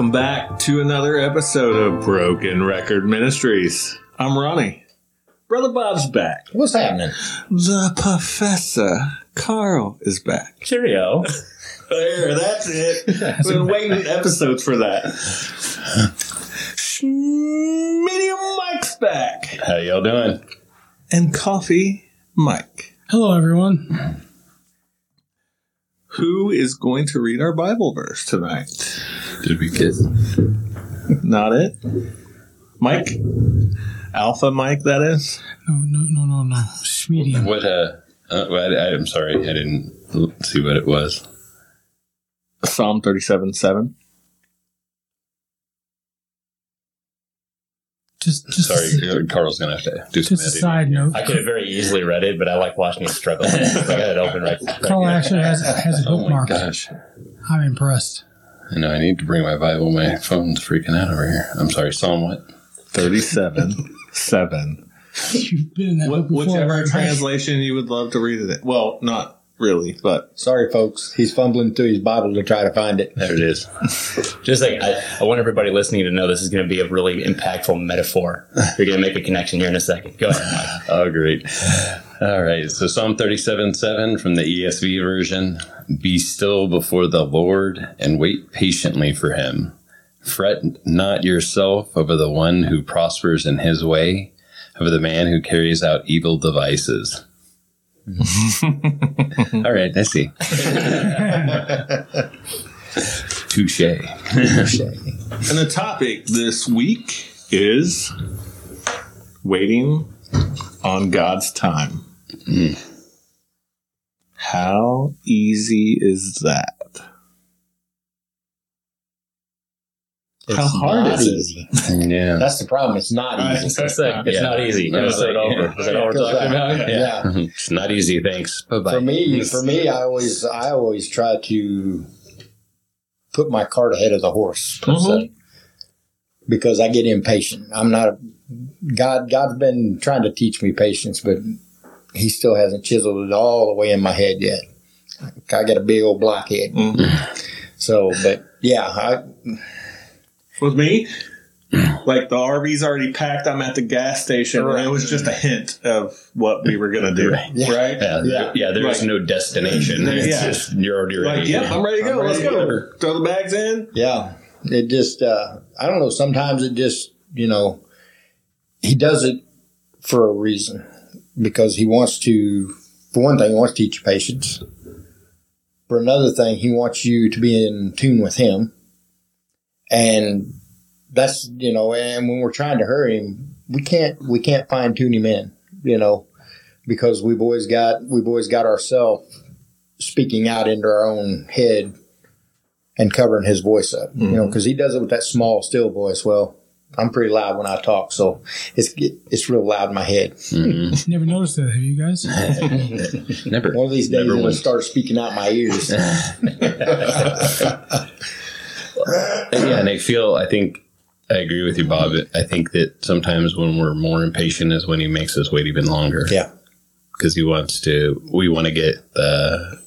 Welcome back to another episode of Broken Record Ministries. I'm Ronnie. Brother Bob's back. What's happening? The Professor Carl is back. Cheerio. There, that's it. We've been waiting episodes for that. Medium Mike's back. How y'all doing? And Coffee Mike. Hello, everyone. Who is going to read our Bible verse tonight? Did we get? Not it? Mike? Alpha Mike, that is? No, no, no, no, no. It's medium. What? Uh, uh I, I'm sorry, I didn't see what it was. Psalm 37 7. Just, just, Sorry, uh, Carl's gonna have to do some just a editing. side note. I could have very easily read it, but I like watching you struggle. I got it open right. right Carl here. actually has has a Oh my bookmark. gosh! I'm impressed. I know I need to bring my Bible. My phone's freaking out over here. I'm sorry. Psalm what? 37 7. You've been in that book before. Whichever right? translation you would love to read it. in. Well, not really, but Sorry, folks. He's fumbling through his Bible to try to find it. There it is. Just like I, I want everybody listening to know this is going to be a really impactful metaphor. You're going to make a connection here in a second. Go ahead, Mike. Oh, great. All right. So Psalm 37 7 from the ESV version Be still before the Lord and wait patiently for him. Fret not yourself over the one who prospers in his way, over the man who carries out evil devices. All right. I see. Touche. Touche. And the topic this week is waiting on God's time. Mm. How easy is that? How hard not is it? Yeah. That's the problem. It's not easy. It's, like, it's Yeah. not easy. No, Episode like, over. yeah. Is that what we're talking about? Yeah. It's not easy. Thanks. Bye bye. For me, for me, I always, I always try to put my cart ahead of the horse, mm-hmm. per se, because I get impatient. I'm not. A, God, God's been trying to teach me patience, but He still hasn't chiseled it all the way in my head yet. I got a big old blockhead. Mm-hmm. So, but yeah, I, With me, like the RV's already packed. I'm at the gas station. and It was just a hint of what we were going to do. Right? Yeah, Yeah. yeah, yeah. There's Right. no destination. It's Yeah. just you're already ready. Like, yep, I'm ready to go. I'm Let's ready to go. Throw the bags in. Yeah. It just, uh, I don't know. Sometimes it just, you know, he does it for a reason because he wants to, for one thing, he wants to teach you patience. For another thing, he wants you to be in tune with him. And that's, you know, and when we're trying to hurry him, we can't, we can't fine tune him in, you know, because we've always got, we've always got ourselves speaking out into our own head and covering his voice up, you know, mm-hmm. because he does it with that small, still voice. Well, I'm pretty loud when I talk, so it's it's real loud in my head. Mm-hmm. Never noticed that, have you guys? Never. One of these days, Never it'll once. start speaking out my ears. Yeah, and I feel. I think I agree with you, Bob. I think that sometimes when we're more impatient is when he makes us wait even longer. yeah, because he wants to. We want to get the.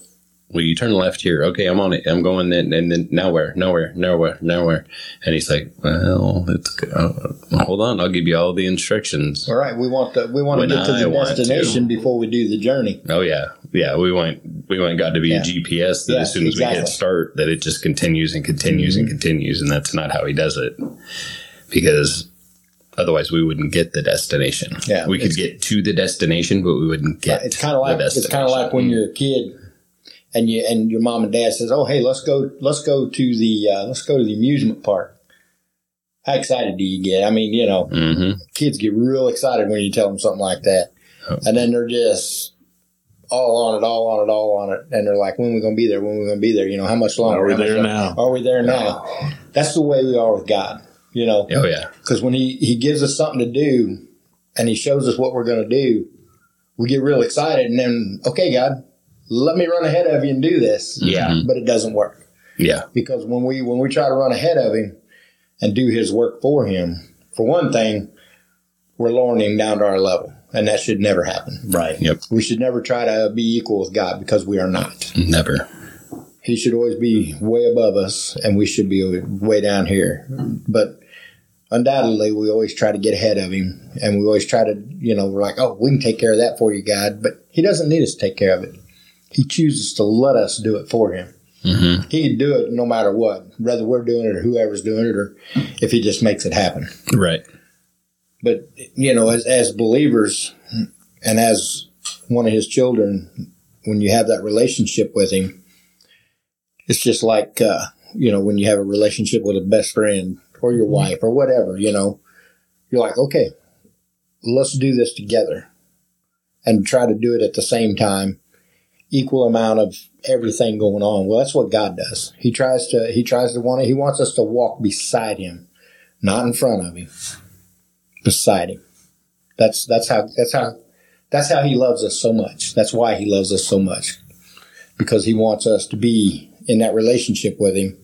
Well, you turn left here. Okay, I'm on it. I'm going then, and then nowhere, nowhere, nowhere, nowhere. And he's like, "Well, it's uh, hold on. I'll give you all the instructions." all right. We want to we want to get to the want to. destination before we do the journey. Oh yeah, yeah. We want we to be Yeah. a GPS that Yeah, as soon as we hit start, that it just continues and continues and continues, and that's not how He does it, because otherwise we wouldn't get the destination. Yeah, we could get to the destination, but we wouldn't get. It's kind of like it's kind of like when you're a kid. And you and your mom and dad says, "Oh, hey, let's go, let's go to the uh, let's go to the amusement park." How excited do you get? I mean, you know, hmm kids get real excited when you tell them something like that. Oh. And then they're just all on it, all on it, all on it. And they're like, when are we going to be there? When are we going to be there? You know, how much longer? Are we there longer? now? Are we there now? That's the way we are with God, you know, Oh yeah. because when he, he gives us something to do and he shows us what we're going to do, we get real excited. And then, okay, God, let me run ahead of you and do this. Yeah. Mhm. But it doesn't work Yeah. because when we when we try to run ahead of him and do his work for him, for one thing, we're lowering him down to our level, and that should never happen. Right. Yep. We should never try to be equal with God because we are not. Never. he should always be way above us, and we should be way down here. But undoubtedly, we always try to get ahead of him, and we always try to, you know, we're like, oh, we can take care of that for you, God. But he doesn't need us to take care of it. He chooses to let us do it for him. Mm-hmm. He can do it no matter what, whether we're doing it or whoever's doing it, or if he just makes it happen. Right. But you know, as as believers and as one of his children, when you have that relationship with him, it's just like uh, you know when you have a relationship with a best friend or your wife or whatever. You know, you're like, okay, let's do this together, and try to do it at the same time, equal amount of everything going on. Well, that's what God does. He tries to he tries to want to, he wants us to walk beside him, not in front of him beside him. That's that's how that's how that's how he loves us so much. That's why he loves us so much. Because he wants us to be in that relationship with him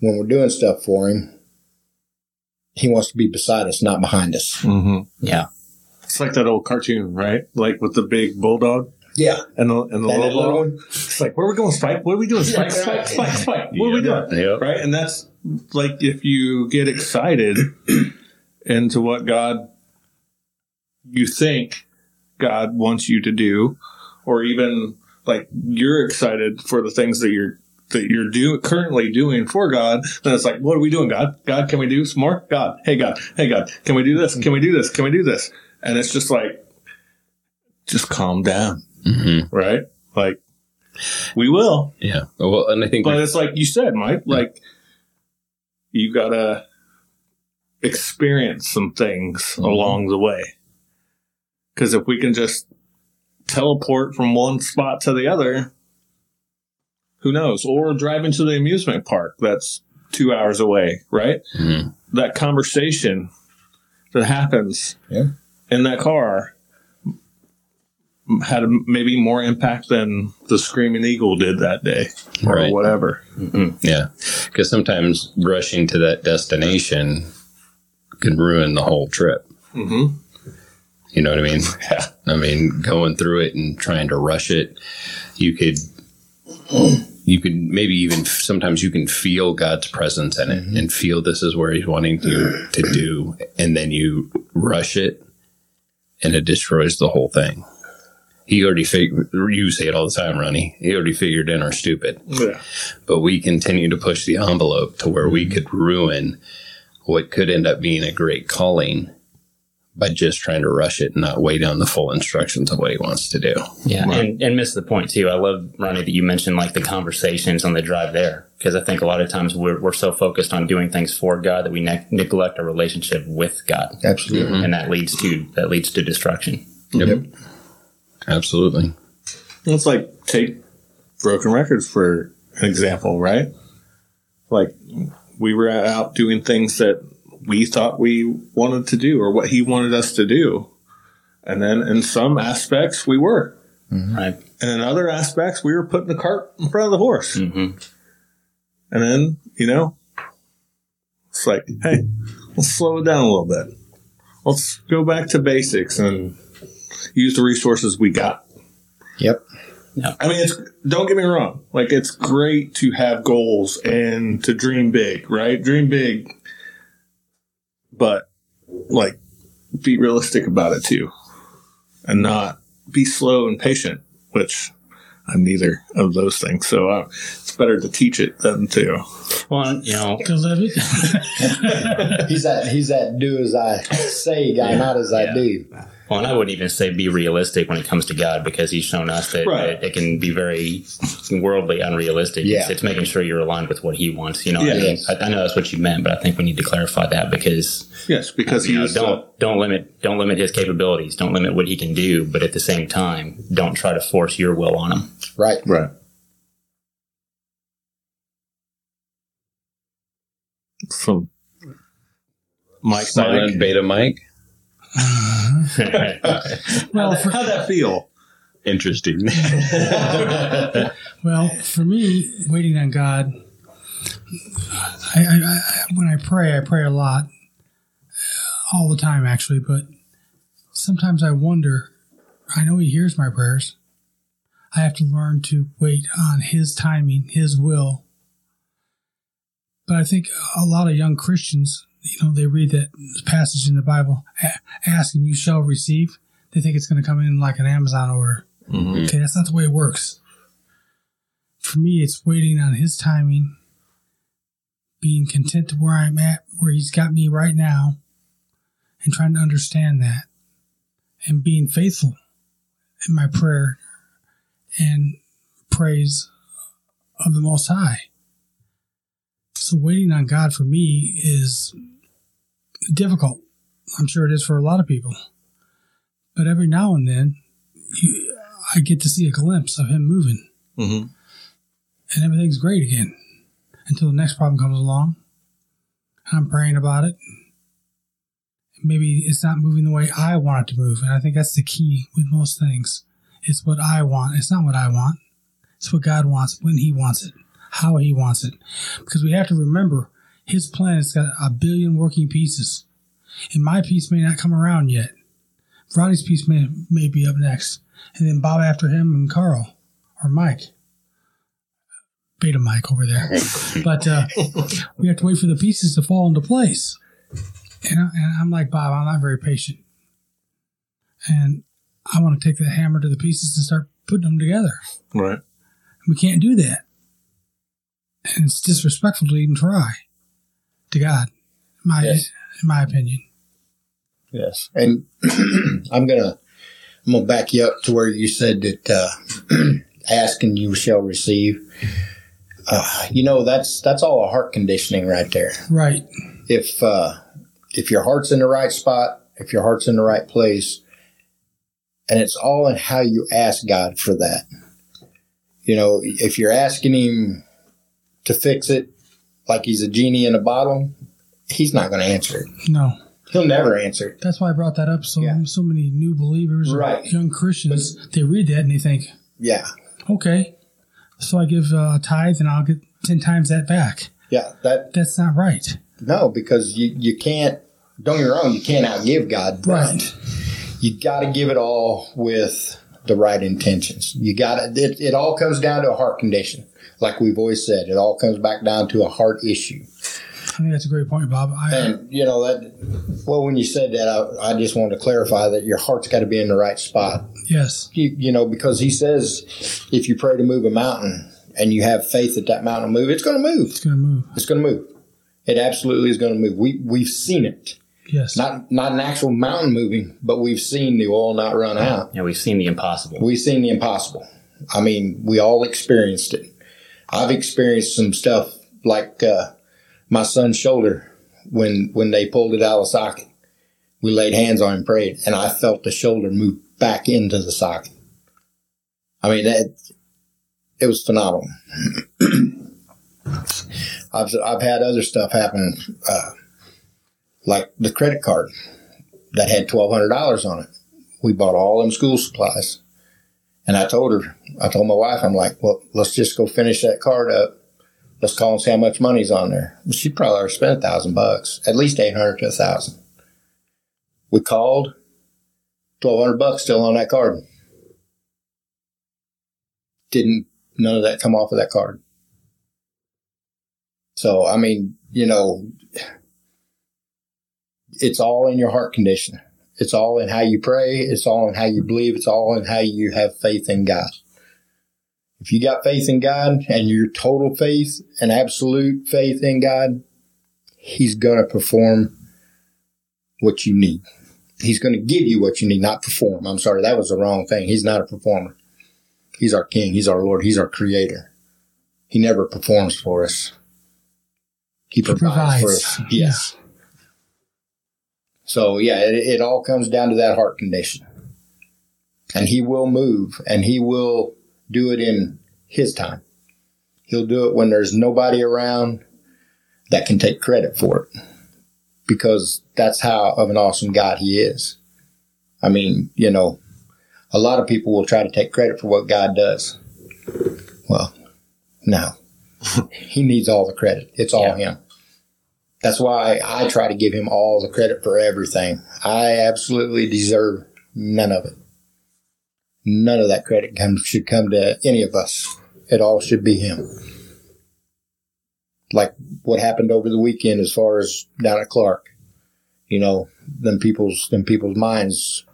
when we're doing stuff for him. He wants to be beside us, not behind us. Mm-hmm. Yeah. It's like that old cartoon, right? Like with the big bulldog Yeah. and the and the And little, that little one. It's like, where are we going, Spike? What are we doing, Spike? Spike, Spike, Spike. What are we doing? Yep. Right? And that's like if you get excited into what God you think God wants you to do, or even like you're excited for the things that you're that you're do currently doing for God, then it's like, what are we doing, God? God, can we do some more? God, hey God, hey God, can we do this? Can we do this? Can we do this? And it's just like, just calm down, Mm-hmm. right? Like, we will. Yeah. Well, and I think But it's like you said, Mike, like you gotta experience some things along the way. Cause if we can just teleport from one spot to the other, who knows? Or drive into the amusement park that's two hours away, right? Mhm. That conversation that happens Yeah. in that car had maybe more impact than the screaming eagle did that day or Right. whatever. Yeah, because sometimes rushing to that destination can ruin the whole trip. Mm-hmm. You know what I mean? Yeah. I mean, going through it and trying to rush it, you could, you could maybe even sometimes you can feel God's presence in it and feel this is where He's wanting you to do, and then you rush it, and it destroys the whole thing. He already figured. You say it all the time, Ronnie. He already figured in our stupid Yeah. but we continue to push the envelope to where we could ruin what could end up being a great calling by just trying to rush it and not wait on the full instructions of what he wants to do. Yeah, and, and miss the point too. I love Ronnie that you mentioned like the conversations on the drive there because I think a lot of times we're we're so focused on doing things for God that we ne- neglect our relationship with God, Absolutely. Mm-hmm. and that leads to that leads to destruction. Yep. Absolutely. It's like take broken records for an example, right? Like we were out doing things that we thought we wanted to do or what he wanted us to do. And then in some aspects we were. Right. And in other aspects we were putting the cart in front of the horse. hmm And then, you know, it's like, hey, let's slow it down a little bit. Let's go back to basics and use the resources we got. Yep. I mean, it's don't get me wrong. Like, it's great to have goals and to dream big, right? Dream big, but like, be realistic about it too, and not be slow and patient. Which I'm neither of those things, so uh, it's better to teach it than to. Well, you know, To live it. He's that he's that do as I say guy, not as I do. Well, and I wouldn't even say be realistic when it comes to God because He's shown us that, Right. that it can be very worldly, unrealistic. Yeah. It's, it's making sure you're aligned with what He wants. You know, what I, mean? I, I know that's what you meant, but I think we need to clarify that because Yes, because he you know, was don't uh, don't limit don't limit his capabilities. Don't limit what he can do, but at the same time, don't try to force your will on him. Right. right. So, Mike, Silent Mike, beta Mike. Uh-huh. Well, for, how'd that feel? Interesting. well, for me, waiting on God, I, I, I, when I pray, I pray a lot, uh, all the time actually. But sometimes I wonder. I know He hears my prayers. I have to learn to wait on His timing, His will. But I think a lot of young Christians, you know, they read that passage in the Bible, ask and you shall receive. They think it's going to come in like an Amazon order. Mhm. Okay, that's not the way it works. For me, it's waiting on His timing, being content to where I'm at, where He's got me right now, and trying to understand that, and being faithful in my prayer and praise of the Most High. So, waiting on God for me is difficult. I'm sure it is for a lot of people. But every now and then, you, I get to see a glimpse of Him moving, Mhm. and everything's great again until the next problem comes along. I'm praying about it. Maybe it's not moving the way I want it to move. And I think that's the key with most things. It's what I want. It's not what I want. It's what God wants when He wants it, how He wants it. Because we have to remember His plan has got a billion working pieces. And my piece may not come around yet. Ronnie's piece may, may be up next. And then Bob after him and Carl or Mike. Beta Mike over there. but uh, we have to wait for the pieces to fall into place. And, I, and I'm like, Bob, I'm not very patient. And I want to take the hammer to the pieces and start putting them together. Right. We can't do that. And it's disrespectful to even try to God, my, Yes. in my opinion. Yes, and I'm gonna I'm gonna back you up to where you said that uh, ask and you shall receive. Uh, you know that's that's all a heart conditioning right there. Right. If uh, if your heart's in the right spot, if your heart's in the right place, and it's all in how you ask God for that. You know, if you're asking Him to fix it, like He's a genie in a bottle, He's not going to answer it. No. He'll never answer it. That's why I brought that up. So Yeah. so many new believers, or Right. young Christians, they read that and they think, Yeah, okay, so I give uh, a tithe and I'll get ten times that back. yeah. That That's not right. No, because you, you can't, don't get me wrong, you can't outgive God. but Right. You got to give it all with the right intentions. You got to, it, it all comes down to a heart condition. Like we've always said, it all comes back down to a heart issue. I think that's a great point, Bob. I, And, you know, that, well, when you said that, I, I just wanted to clarify that your heart's got to be in the right spot. yes. You, you know, because he says if you pray to move a mountain and you have faith that that mountain will move, it's going to move. It's going to move. It's going to move. It absolutely is going to move. We, we've seen it. Yes. not not an actual mountain moving, but we've seen the oil not run out. Yeah, we've seen the impossible. We've seen the impossible. I mean, we all experienced it. I've experienced some stuff like uh, my son's shoulder when when they pulled it out of socket. We laid hands on him, prayed, and I felt the shoulder move back into the socket. I mean, that it was phenomenal. I've I've had other stuff happen, uh, like the credit card that had twelve hundred dollars on it. We bought all them school supplies, and I told her, I told my wife, I'm like, well, let's just go finish that card up. Let's call and see how much money's on there. She probably already spent a thousand bucks, at least eight hundred to a thousand. We called, twelve hundred bucks still on that card. Didn't none of that come off of that card. So I mean, you know, it's all in your heart condition. It's all in how you pray. It's all in how you believe. It's all in how you have faith in God. If you got faith in God and your total faith and absolute faith in God, He's going to perform what you need. He's going to give you what you need, not perform. I'm sorry, that was the wrong thing. He's not a performer. He's our King. He's our Lord. He's our Creator. He never performs for us. He provides, for provides. us. Yes. So yeah, it, it all comes down to that heart condition. And he will move and he will do it in his time. He'll do it when there's nobody around that can take credit for it. Because that's how of an awesome God he is. I mean, you know, a lot of people will try to take credit for what God does. Well, no. he needs all the credit. It's all him. That's why I try to give him all the credit for everything. I absolutely deserve none of it. none of that credit comes should come to any of us. It all should be him. Like what happened over the weekend as far as down at Clark. You know, them people's them people's minds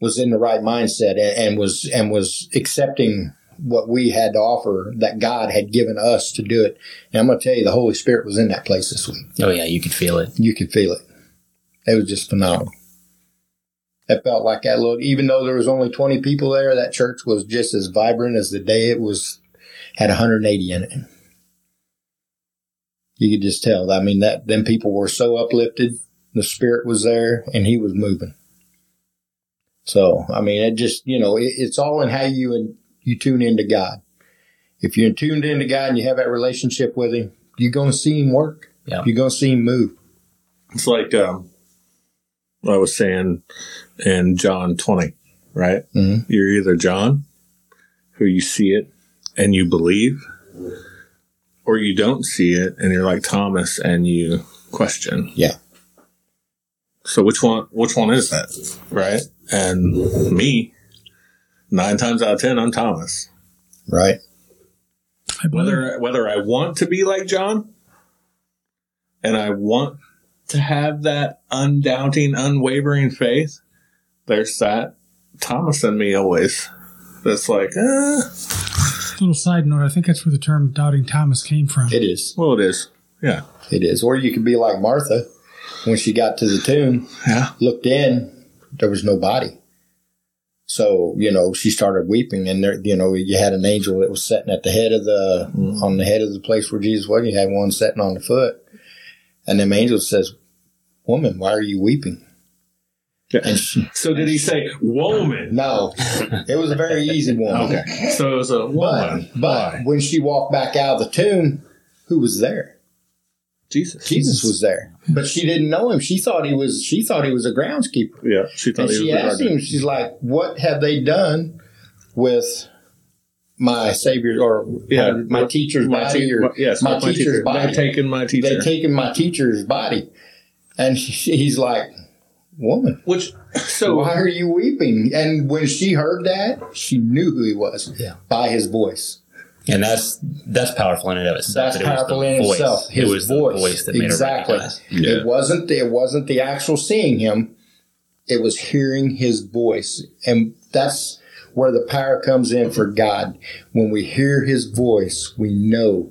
was in the right mindset and, and was and was accepting what we had to offer that God had given us to do it. And I'm going to tell you, the Holy Spirit was in that place this week. Oh yeah, you could feel it. You could feel it. It was just phenomenal. It felt like that little, even though there was only 20 people there, that church was just as vibrant as the day it was, had 180 in it. You could just tell. I mean, that, them people were so uplifted. The spirit was there and he was moving. So, I mean, it just, you know, it, it's all in how you, you tune into God. If you're tuned into God and you have that relationship with him, you're going to see him work. Yeah. You're going to see him move. It's like um, I was saying in John 20, right? Mhm. You're either John, who you see it and you believe, or you don't see it and you're like Thomas and you question. Yeah. So which one? Which one is that? Right? And me, nine times out of ten, I'm Thomas. Right. I Whether whether I want to be like John, and I want to have that undoubting, unwavering faith, there's that Thomas in me always. That's like, eh, little side note, I think that's where the term doubting Thomas came from. It is. well, it is. Yeah, It is. Or you could be like Martha when she got to the tomb, yeah. looked in, there was no body. So, you know, she started weeping and there, you know, you had an angel that was sitting at the head of the, on the head of the place where Jesus was. You had one sitting on the foot. And them angels says, woman, why are you weeping? And she, So did he say woman? no, it was a very easy one. Okay, so it was a But, woman. but when she walked back out of the tomb, who was there? Jesus. Jesus was there, but she didn't know him. She thought he was. She thought he was a groundskeeper. Yeah, she thought And he she was a asked him. She's like, "What have they done with my savior or Yeah, my teacher's My body? te- or yes, my my teacher's teacher. body? They've taken my teacher. They've taken my teacher's body." And she, he's like, "Woman, Which so why are you weeping?" And when she heard that, she knew who he was Yeah. by his voice. And that's that's powerful in and of itself. That's it was powerful in voice. itself. His it was voice. the voice that exactly. her. Yeah. It wasn't. It wasn't the actual seeing him. It was hearing his voice, and that's where the power comes in for God. When we hear His voice, we know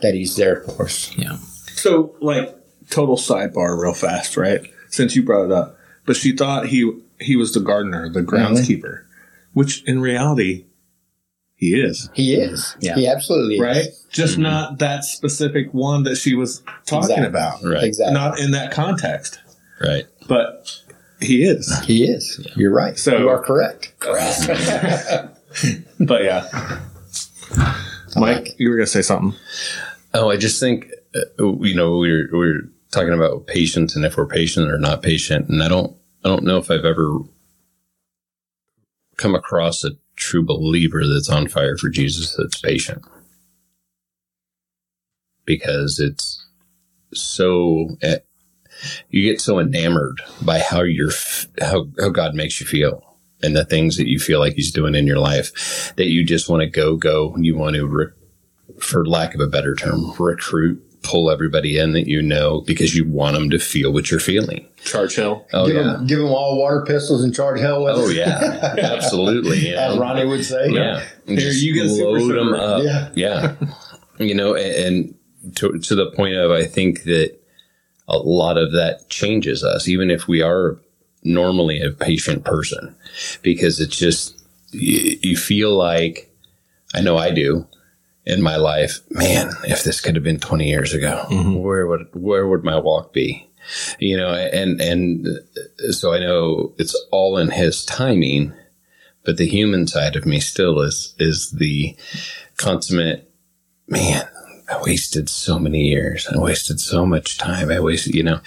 that He's there for us. Yeah. So, like, total sidebar, real fast, right? Since you brought it up, but she thought he he was the gardener, the groundskeeper, mm-hmm. which in reality, he is, He is. Yeah. He absolutely is. right? Just not that specific one that she was talking Exactly. about, Right. Exactly. not in that context, Right. but he is. he is. You're right. So- you are correct. Correct. But yeah, Mike, you were gonna say something. Oh, I just think, uh, you know, we're, we're talking about patience and if we're patient or not patient. And I don't, I don't know if I've ever come across a true believer that's on fire for Jesus that's patient because it's so, eh, you get so enamored by how you're, how, how God makes you feel and the things that you feel like he's doing in your life that you just want to go, go. You want to re- for lack of a better term, recruit, pull everybody in that you know because you want them to feel what you're feeling. Charge Hill. Oh give, yeah. them, give them all water pistols and charge hell with Oh it. yeah. Absolutely. you As? Ronnie would say. Yeah. And Here, just you get a super load them soaker. up. Yeah. Yeah. You know, and, and to, to the point of, I think that a lot of that changes us, even if we are normally a patient person, because it's just, you, you feel like, I know I do in my life, man, if this could have been 20 years ago, mm-hmm. where would, where would my walk be? You know, and, and uh, so I know it's all in his timing, but the human side of me still is, is the consummate, man, I wasted so many years. I wasted so much time. I wasted, you know,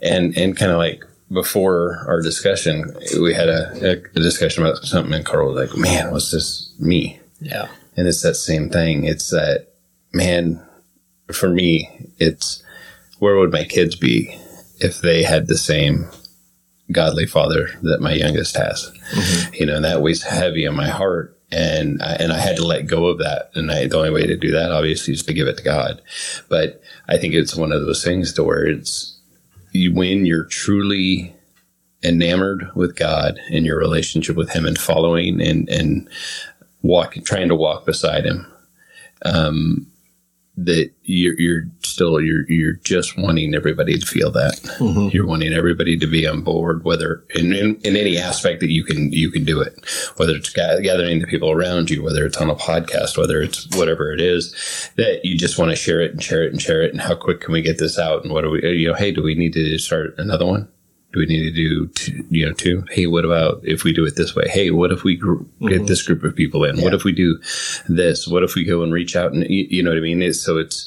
and, and kind of like before our discussion, we had a, a discussion about something and Carl was like, man, was this me? Yeah. And it's that same thing. It's that, man, for me, it's where would my kids be if they had the same godly father that my youngest has. Mm-hmm. You know, and that weighs heavy on my heart. And I, and I had to let go of that. And I, the only way to do that, obviously, is to give it to God. But I think it's one of those things to where it's you, when you're truly enamored with God and your relationship with Him and following and and walking, trying to walk beside Him. Um, that you're, you're still you're you're just wanting everybody to feel that. You're wanting everybody to be on board whether in, in, in any aspect that you can you can do it. Whether it's ga- gathering the people around you whether it's on a podcast whether it's whatever it is that you just want to share it and share it and share it and how quick can we get this out and what do we you know hey do we need to start another one do we need to do two, you know two? Hey what about if we do it this way? Hey what if we gr- get this mm-hmm. group of people in? What if we do this? What if we go and reach out and you, you know what i mean? It's, so it's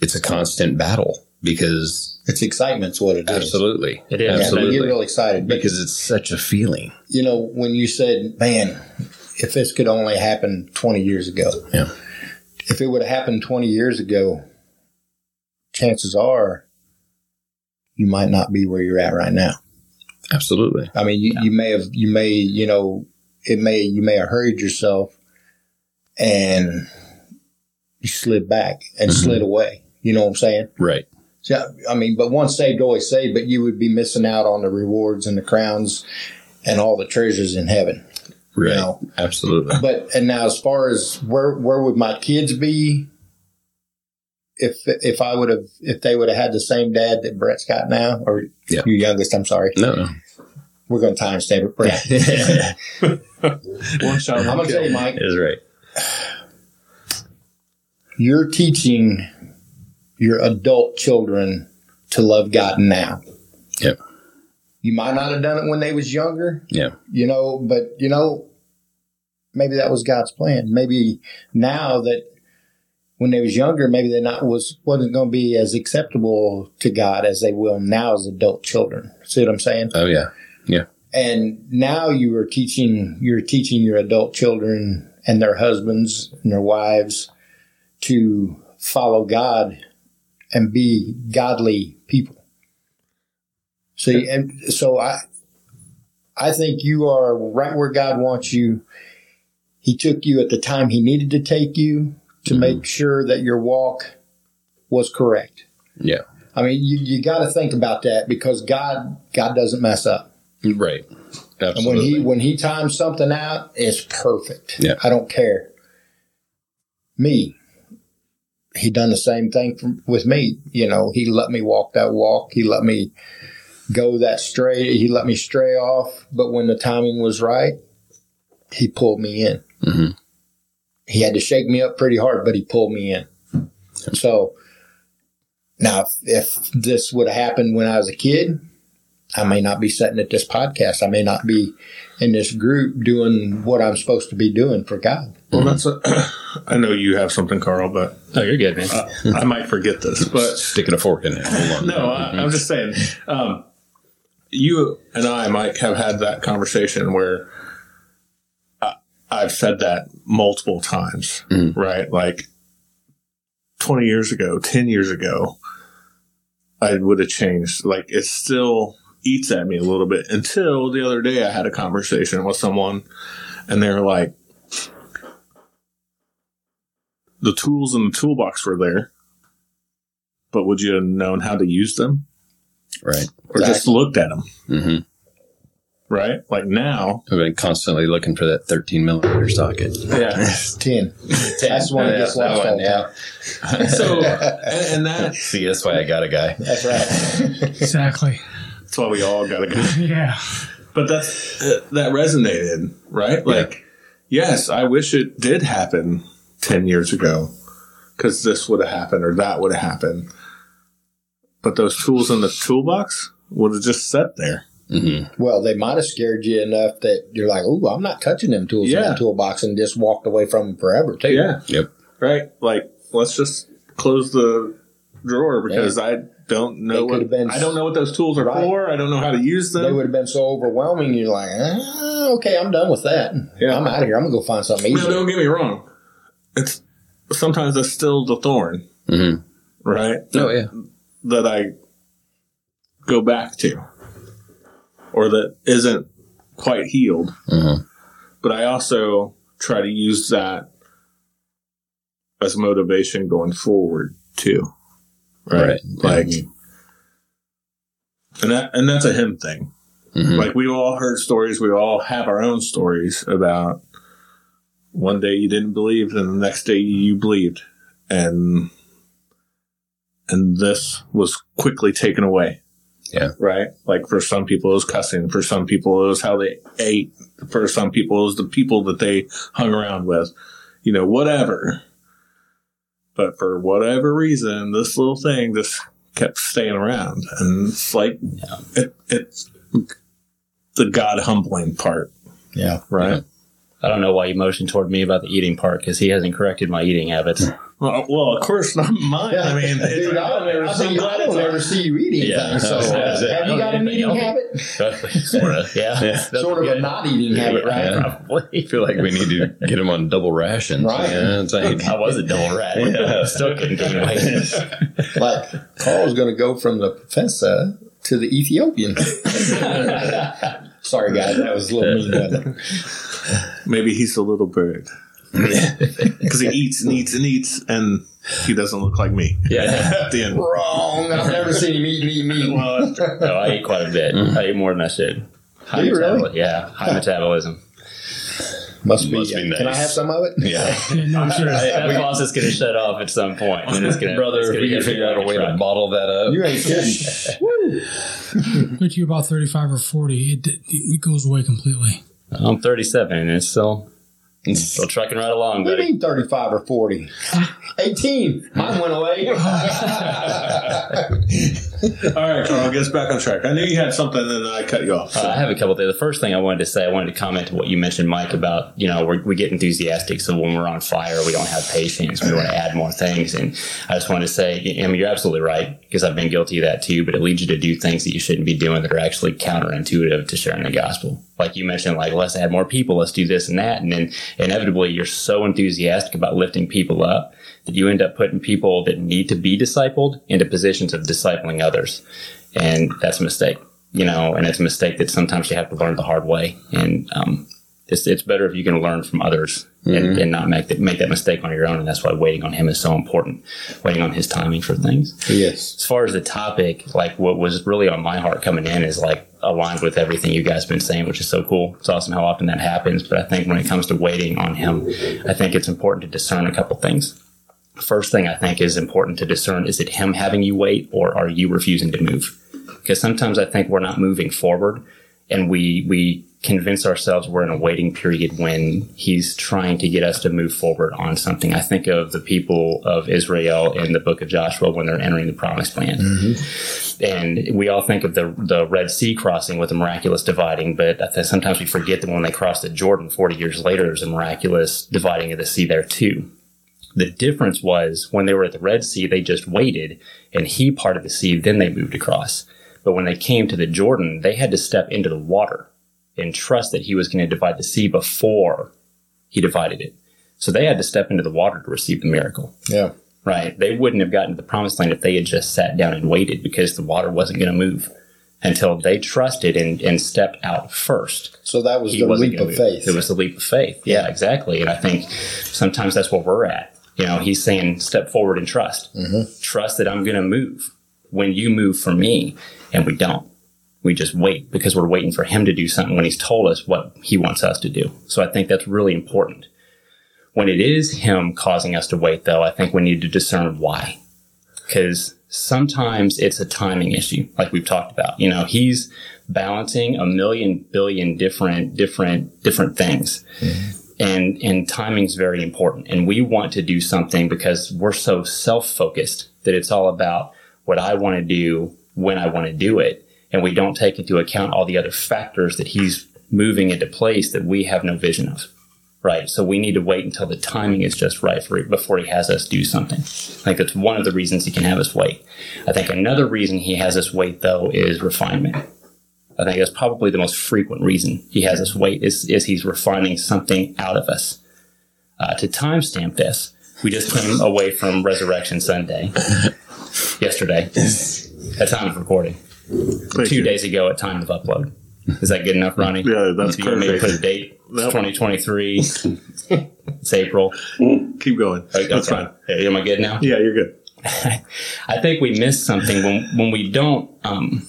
it's a constant battle because It's excitement's what it is. absolutely. It is. Yeah, man, absolutely. you're real excited. But, because it's such a feeling. you know, when you said, man, if this could only happen 20 years ago, Yeah. if it would have happened 20 years ago, chances are you might not be where you're at right now. absolutely I mean, you, you may have, you may, you know, it may, you may have hurried yourself and you slid back and Mhm. slid away. You know what I'm saying? right So, I mean, but once saved, always saved, but you would be missing out on the rewards and the crowns and all the treasures in heaven. right know. absolutely But, and now as far as where, where would my kids be? If, if I would have, if they would have had the same dad that Brett's got now, or Yeah. your youngest, I'm sorry, no no we're going to timestamp it, Brett. One shot. I'm going to tell you, Mike, is right you're teaching your adult children to love God now. Yep. You might not have done it when they was younger, yeah you know, but you know, maybe that was God's plan. Maybe now that when they was younger, maybe they not was wasn't going to be as acceptable to God as they will now as adult children. See what I'm saying? oh yeah yeah. And now you are teaching you're teaching your adult children and their husbands and their wives to follow God and be godly people. So and so I I think you are right where God wants you. He took you at the time he needed to take you to Mhm. make sure that your walk was correct. yeah I mean, you, you got to think about that because God God doesn't mess up. right And absolutely when he when he times something out, it's perfect. Yeah. I don't care. Me, he done the same thing from, with me. You know, he let me walk that walk. He let me go that stray. He let me stray off. But when the timing was right, he pulled me in. Mhm. He had to shake me up pretty hard, but he pulled me in. So now, if, if this would have happened when I was a kid, I may not be sitting at this podcast. I may not be in this group doing what I'm supposed to be doing for God. Well, that's a. I know you have something, Carl, but no, you're good, man. uh, I might forget this. But sticking a fork in it no, I, I'm just saying. Um, you and I, Mike, have had that conversation where I, I've said that multiple times, Mhm. right? Like 20 years ago, 10 years ago, I would have changed. Like it still eats at me a little bit until the other day I had a conversation with someone and they were like, the tools in the toolbox were there, but would you have known how to use them right or just looked at them? mm-hmm. Right? Like now, I've been constantly looking for that 13 millimeter socket yeah. It's 10. That's the one that gets that lost all one, the yeah. So, and, and that, see that's why i got a guy That's right. Exactly. that's why we all got a guy. Yeah. But that's uh, that resonated, right? Like, yes, I wish it did happen ten years ago, because this would have happened or that would have happened. But those tools in the toolbox would have just sat there. Mm-hmm. well, they might have scared you enough that you're like, "Ooh, I'm not touching them tools in Yeah. that toolbox," and just walked away from them forever too. Yeah, yep right. Like, let's just close the drawer because I don't know They what been I don't know what those tools are Right. for. I don't know how to use them. They would have been so overwhelming. You're like, ah, "Okay, I'm done with that. Yeah. I'm out of here. I'm gonna go find something No, don't get me wrong. It's sometimes it's still the thorn, mm-hmm. right? oh yeah that I go back to. Or that isn't quite healed. Mhm. But I also try to use that as motivation going forward too. Right. Like, and that and that's a him thing. Mhm. Like we all heard stories. We all have our own stories about one day you didn't believe, and the next day you believed, and and this was quickly taken away. Yeah. Right. Like for some people it was cussing. For some people it was how they ate. For some people it was the people that they hung around with. You know, whatever. But for whatever reason, this little thing just kept staying around, and it's like it, it's the God humbling part, Yeah. right? I don't know why you motioned toward me about the eating part because he hasn't corrected my eating habits. Well, well, of course not mine. I mean, it's- dude, I don't ever I'm see you. glad I don't ever see you eating Yeah. things. So, That's it. Uh, have you got an eating habit? sort of, yeah. Yeah. Sort of a not eating habit, right? Yeah. Probably. I feel like we need to get him on double rations. Right. Yeah, it's like, I was a double rat. Yeah. Still couldn't gain weight. Like Carl's going to go from the professor to the Ethiopian. Sorry, guys, that was a little mean. maybe he's a little bird because he eats and eats and eats, and he doesn't look like me. Yeah. At the end, Wrong. I've never seen him eat meat. Meat. No, I eat quite a bit. Mm. I eat more than I should. High Do you really? Yeah, high metabolism. Must be. Must be Can I have some of it? yeah. Yeah, no, sure. That faucet's going to shut off at some point. And it's gonna, Brother, it's if gonna we get figure out a way to bottle that up. You ain't kidding. But you about 35 or 40, it, it goes away completely. I'm 37 and it's still, still trucking right along, do you mean 35 or 40? 18. Mine went away. all right, Carl, get us back on track. I knew you had something, and I cut you off. Uh, I have a couple things. The first thing I wanted to say, I wanted to comment to what you mentioned, Mike, about, you know, we're, we get enthusiastic. So when we're on fire, we don't have patience. We want to add more things. And I just wanted to say, I mean, you're absolutely right because I've been guilty of that too, but it leads you to do things that you shouldn't be doing that are actually counterintuitive to sharing the gospel. Like you mentioned, like, let's add more people, let's do this and that. And then inevitably you're so enthusiastic about lifting people up that you end up putting people that need to be discipled into positions of discipling others. And that's a mistake, you know, and it's a mistake that sometimes you have to learn the hard way. And, um, it's, it's better if you can learn from others and, and not make that, make that mistake on your own. And that's why waiting on him is so important, waiting on his timing for things yes. as far as the topic, like what was really on my heart coming in is like aligned with everything you guys have been saying, which is so cool. It's awesome how often that happens. But I think when it comes to waiting on him, I think it's important to discern a couple things. First thing I think is important to discern is it him having you wait or are you refusing to move? Because sometimes I think we're not moving forward and we we convince ourselves we're in a waiting period when he's trying to get us to move forward on something. I think of the people of Israel in the book of Joshua when they're entering the promised land. Mm-hmm. And we all think of the the Red Sea crossing with the miraculous dividing, but I think sometimes we forget that when they crossed the Jordan 40 years later, there's a miraculous dividing of the sea there too. The difference was when they were at the Red Sea, they just waited and he parted the sea, then they moved across. But when they came to the Jordan, they had to step into the water and trust that he was going to divide the sea before he divided it. So they had to step into the water to receive the miracle, Yeah. right? They wouldn't have gotten to the promised land if they had just sat down and waited because the water wasn't going to move until they trusted and, and stepped out first So that was he the leap of move. faith. It was the leap of faith. Yeah, exactly. And I think sometimes that's where we're at. You know, he's saying, step forward and trust. Mm-hmm. Trust that I'm going to move when you move for me. And we don't. We just wait because we're waiting for him to do something when he's told us what he wants us to do. So I think that's really important. When it is him causing us to wait, though, I think we need to discern why. Because sometimes it's a timing issue, like we've talked about. You know, he's balancing a million billion different, different, different things. Mm-hmm. And, and timing is very important. And we want to do something because we're so self focused that it's all about what I want to do when I want to do it. And we don't take into account all the other factors that he's moving into place that we have no vision of. Right. So we need to wait until the timing is just right for it before he has us do something. I think that's one of the reasons he can have us wait. I think another reason he has us wait though is refinement. I think that's probably the most frequent reason he has us wait is, is he's refining something out of us. Uh, to timestamp this, we just came away from Resurrection Sunday yesterday at time of recording. Thank Two you. days ago at time of upload. Is that good enough, Ronnie? Yeah, that's Do you want me put a date? Nope. 2023. it's April. Keep going. Okay. That's fine. Hey, am I good now? Yeah, you're good. I think we miss something when when we don't. Um,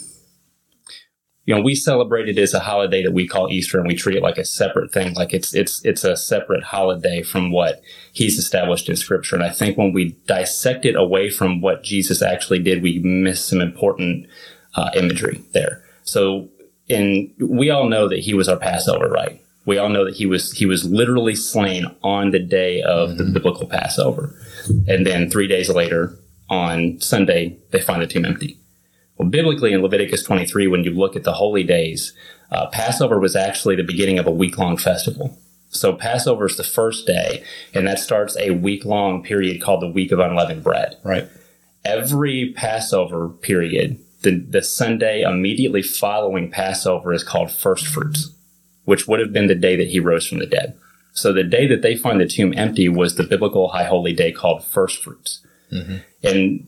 you know, we celebrate it as a holiday that we call Easter, and we treat it like a separate thing, like it's it's it's a separate holiday from what He's established in Scripture. And I think when we dissect it away from what Jesus actually did, we miss some important uh, imagery there. So, in we all know that He was our Passover, right? We all know that He was He was literally slain on the day of the biblical Passover, and then three days later on Sunday, they find the tomb empty. Well, biblically in Leviticus 23, when you look at the holy days, uh, Passover was actually the beginning of a week long festival. So Passover is the first day, and that starts a week long period called the Week of Unleavened Bread. Right. Every Passover period, the, the Sunday immediately following Passover is called First Fruits, which would have been the day that he rose from the dead. So the day that they find the tomb empty was the biblical high holy day called First Fruits. And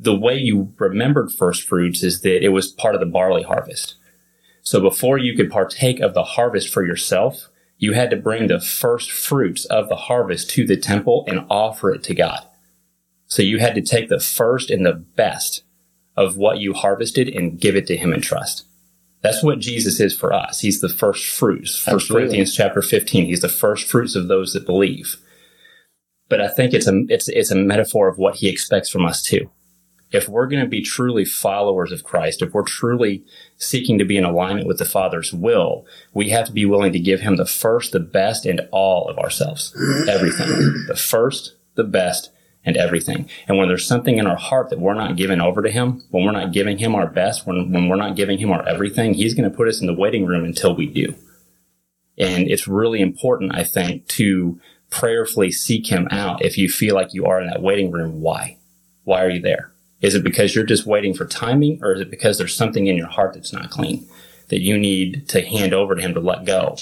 the way you remembered first fruits is that it was part of the barley harvest. So before you could partake of the harvest for yourself, you had to bring the first fruits of the harvest to the temple and offer it to God. So you had to take the first and the best of what you harvested and give it to him in trust. That's what Jesus is for us. He's the first fruits. First Absolutely. Corinthians chapter 15. He's the first fruits of those that believe. But I think it's a it's it's a metaphor of what he expects from us too. If we're going to be truly followers of Christ, if we're truly seeking to be in alignment with the Father's will, we have to be willing to give him the first, the best, and all of ourselves. Everything. The first, the best, and everything. And when there's something in our heart that we're not giving over to him, when we're not giving him our best, when, when we're not giving him our everything, he's going to put us in the waiting room until we do. And it's really important, I think, to prayerfully seek him out if you feel like you are in that waiting room. Why? Why are you there? Is it because you're just waiting for timing, or is it because there's something in your heart that's not clean that you need to hand over to him to let go,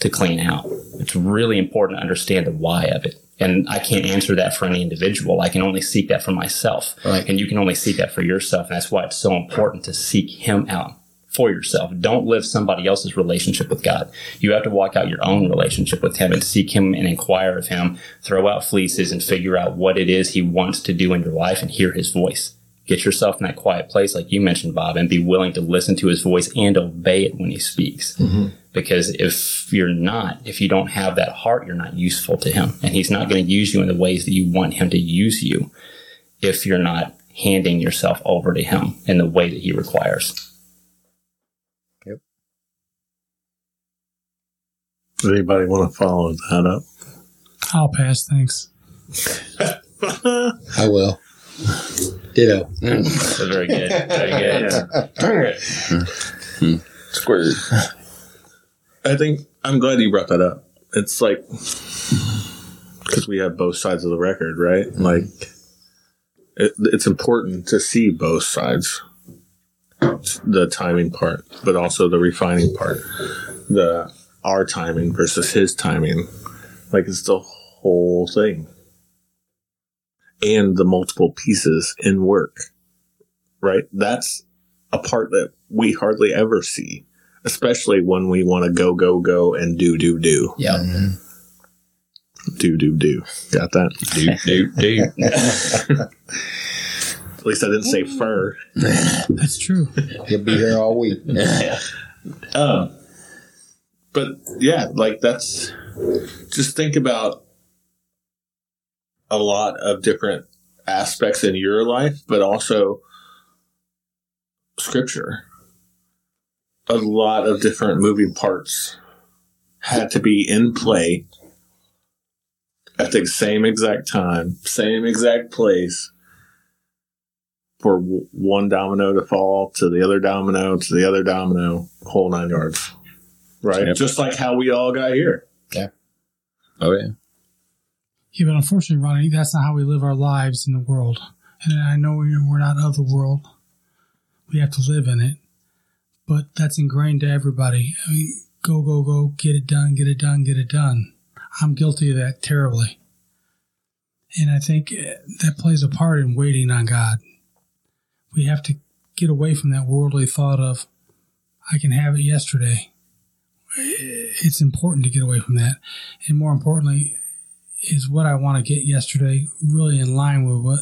to clean out? It's really important to understand the why of it. And I can't answer that for any individual. I can only seek that for myself. Right. And you can only seek that for yourself. And that's why it's so important to seek him out for yourself. Don't live somebody else's relationship with God. You have to walk out your own relationship with Him and seek Him and inquire of Him, throw out fleeces and figure out what it is He wants to do in your life and hear His voice. Get yourself in that quiet place, like you mentioned, Bob, and be willing to listen to His voice and obey it when He speaks. Mm-hmm. Because if you're not, if you don't have that heart, you're not useful to Him. And He's not going to use you in the ways that you want Him to use you if you're not handing yourself over to Him in the way that He requires. Yep. Does anybody want to follow that up? I'll pass. Thanks. I will. Ditto. That's very good. Very good. Squirt. I think I'm glad you brought that up. It's like because we have both sides of the record, right? Mm-hmm. Like it, it's important to see both sides, the timing part, but also the refining part, the our timing versus his timing. Like it's the whole thing, and the multiple pieces in work, right? That's a part that we hardly ever see especially when we want to go, go, go and do, do, do, Yeah. do, do, do. Got that? Do, do, do. At least I didn't say fur. That's true. He'll be here all week. Um, but yeah, like that's just think about a lot of different aspects in your life, but also scripture. A lot of different moving parts had to be in play at the same exact time, same exact place for w- one domino to fall to the other domino to the other domino, whole nine yards. Right? Yep. Just like how we all got here. Yeah. Oh, yeah. Yeah, but unfortunately, Ronnie, that's not how we live our lives in the world. And I know we're not of the world. We have to live in it. But that's ingrained to everybody. I mean, go, go, go, get it done, get it done, get it done. I'm guilty of that terribly. And I think eh, that plays a part in waiting on God. We have to get away from that worldly thought of, I can have it yesterday. It's important to get away from that. And more importantly, is what I want to get yesterday really in line with what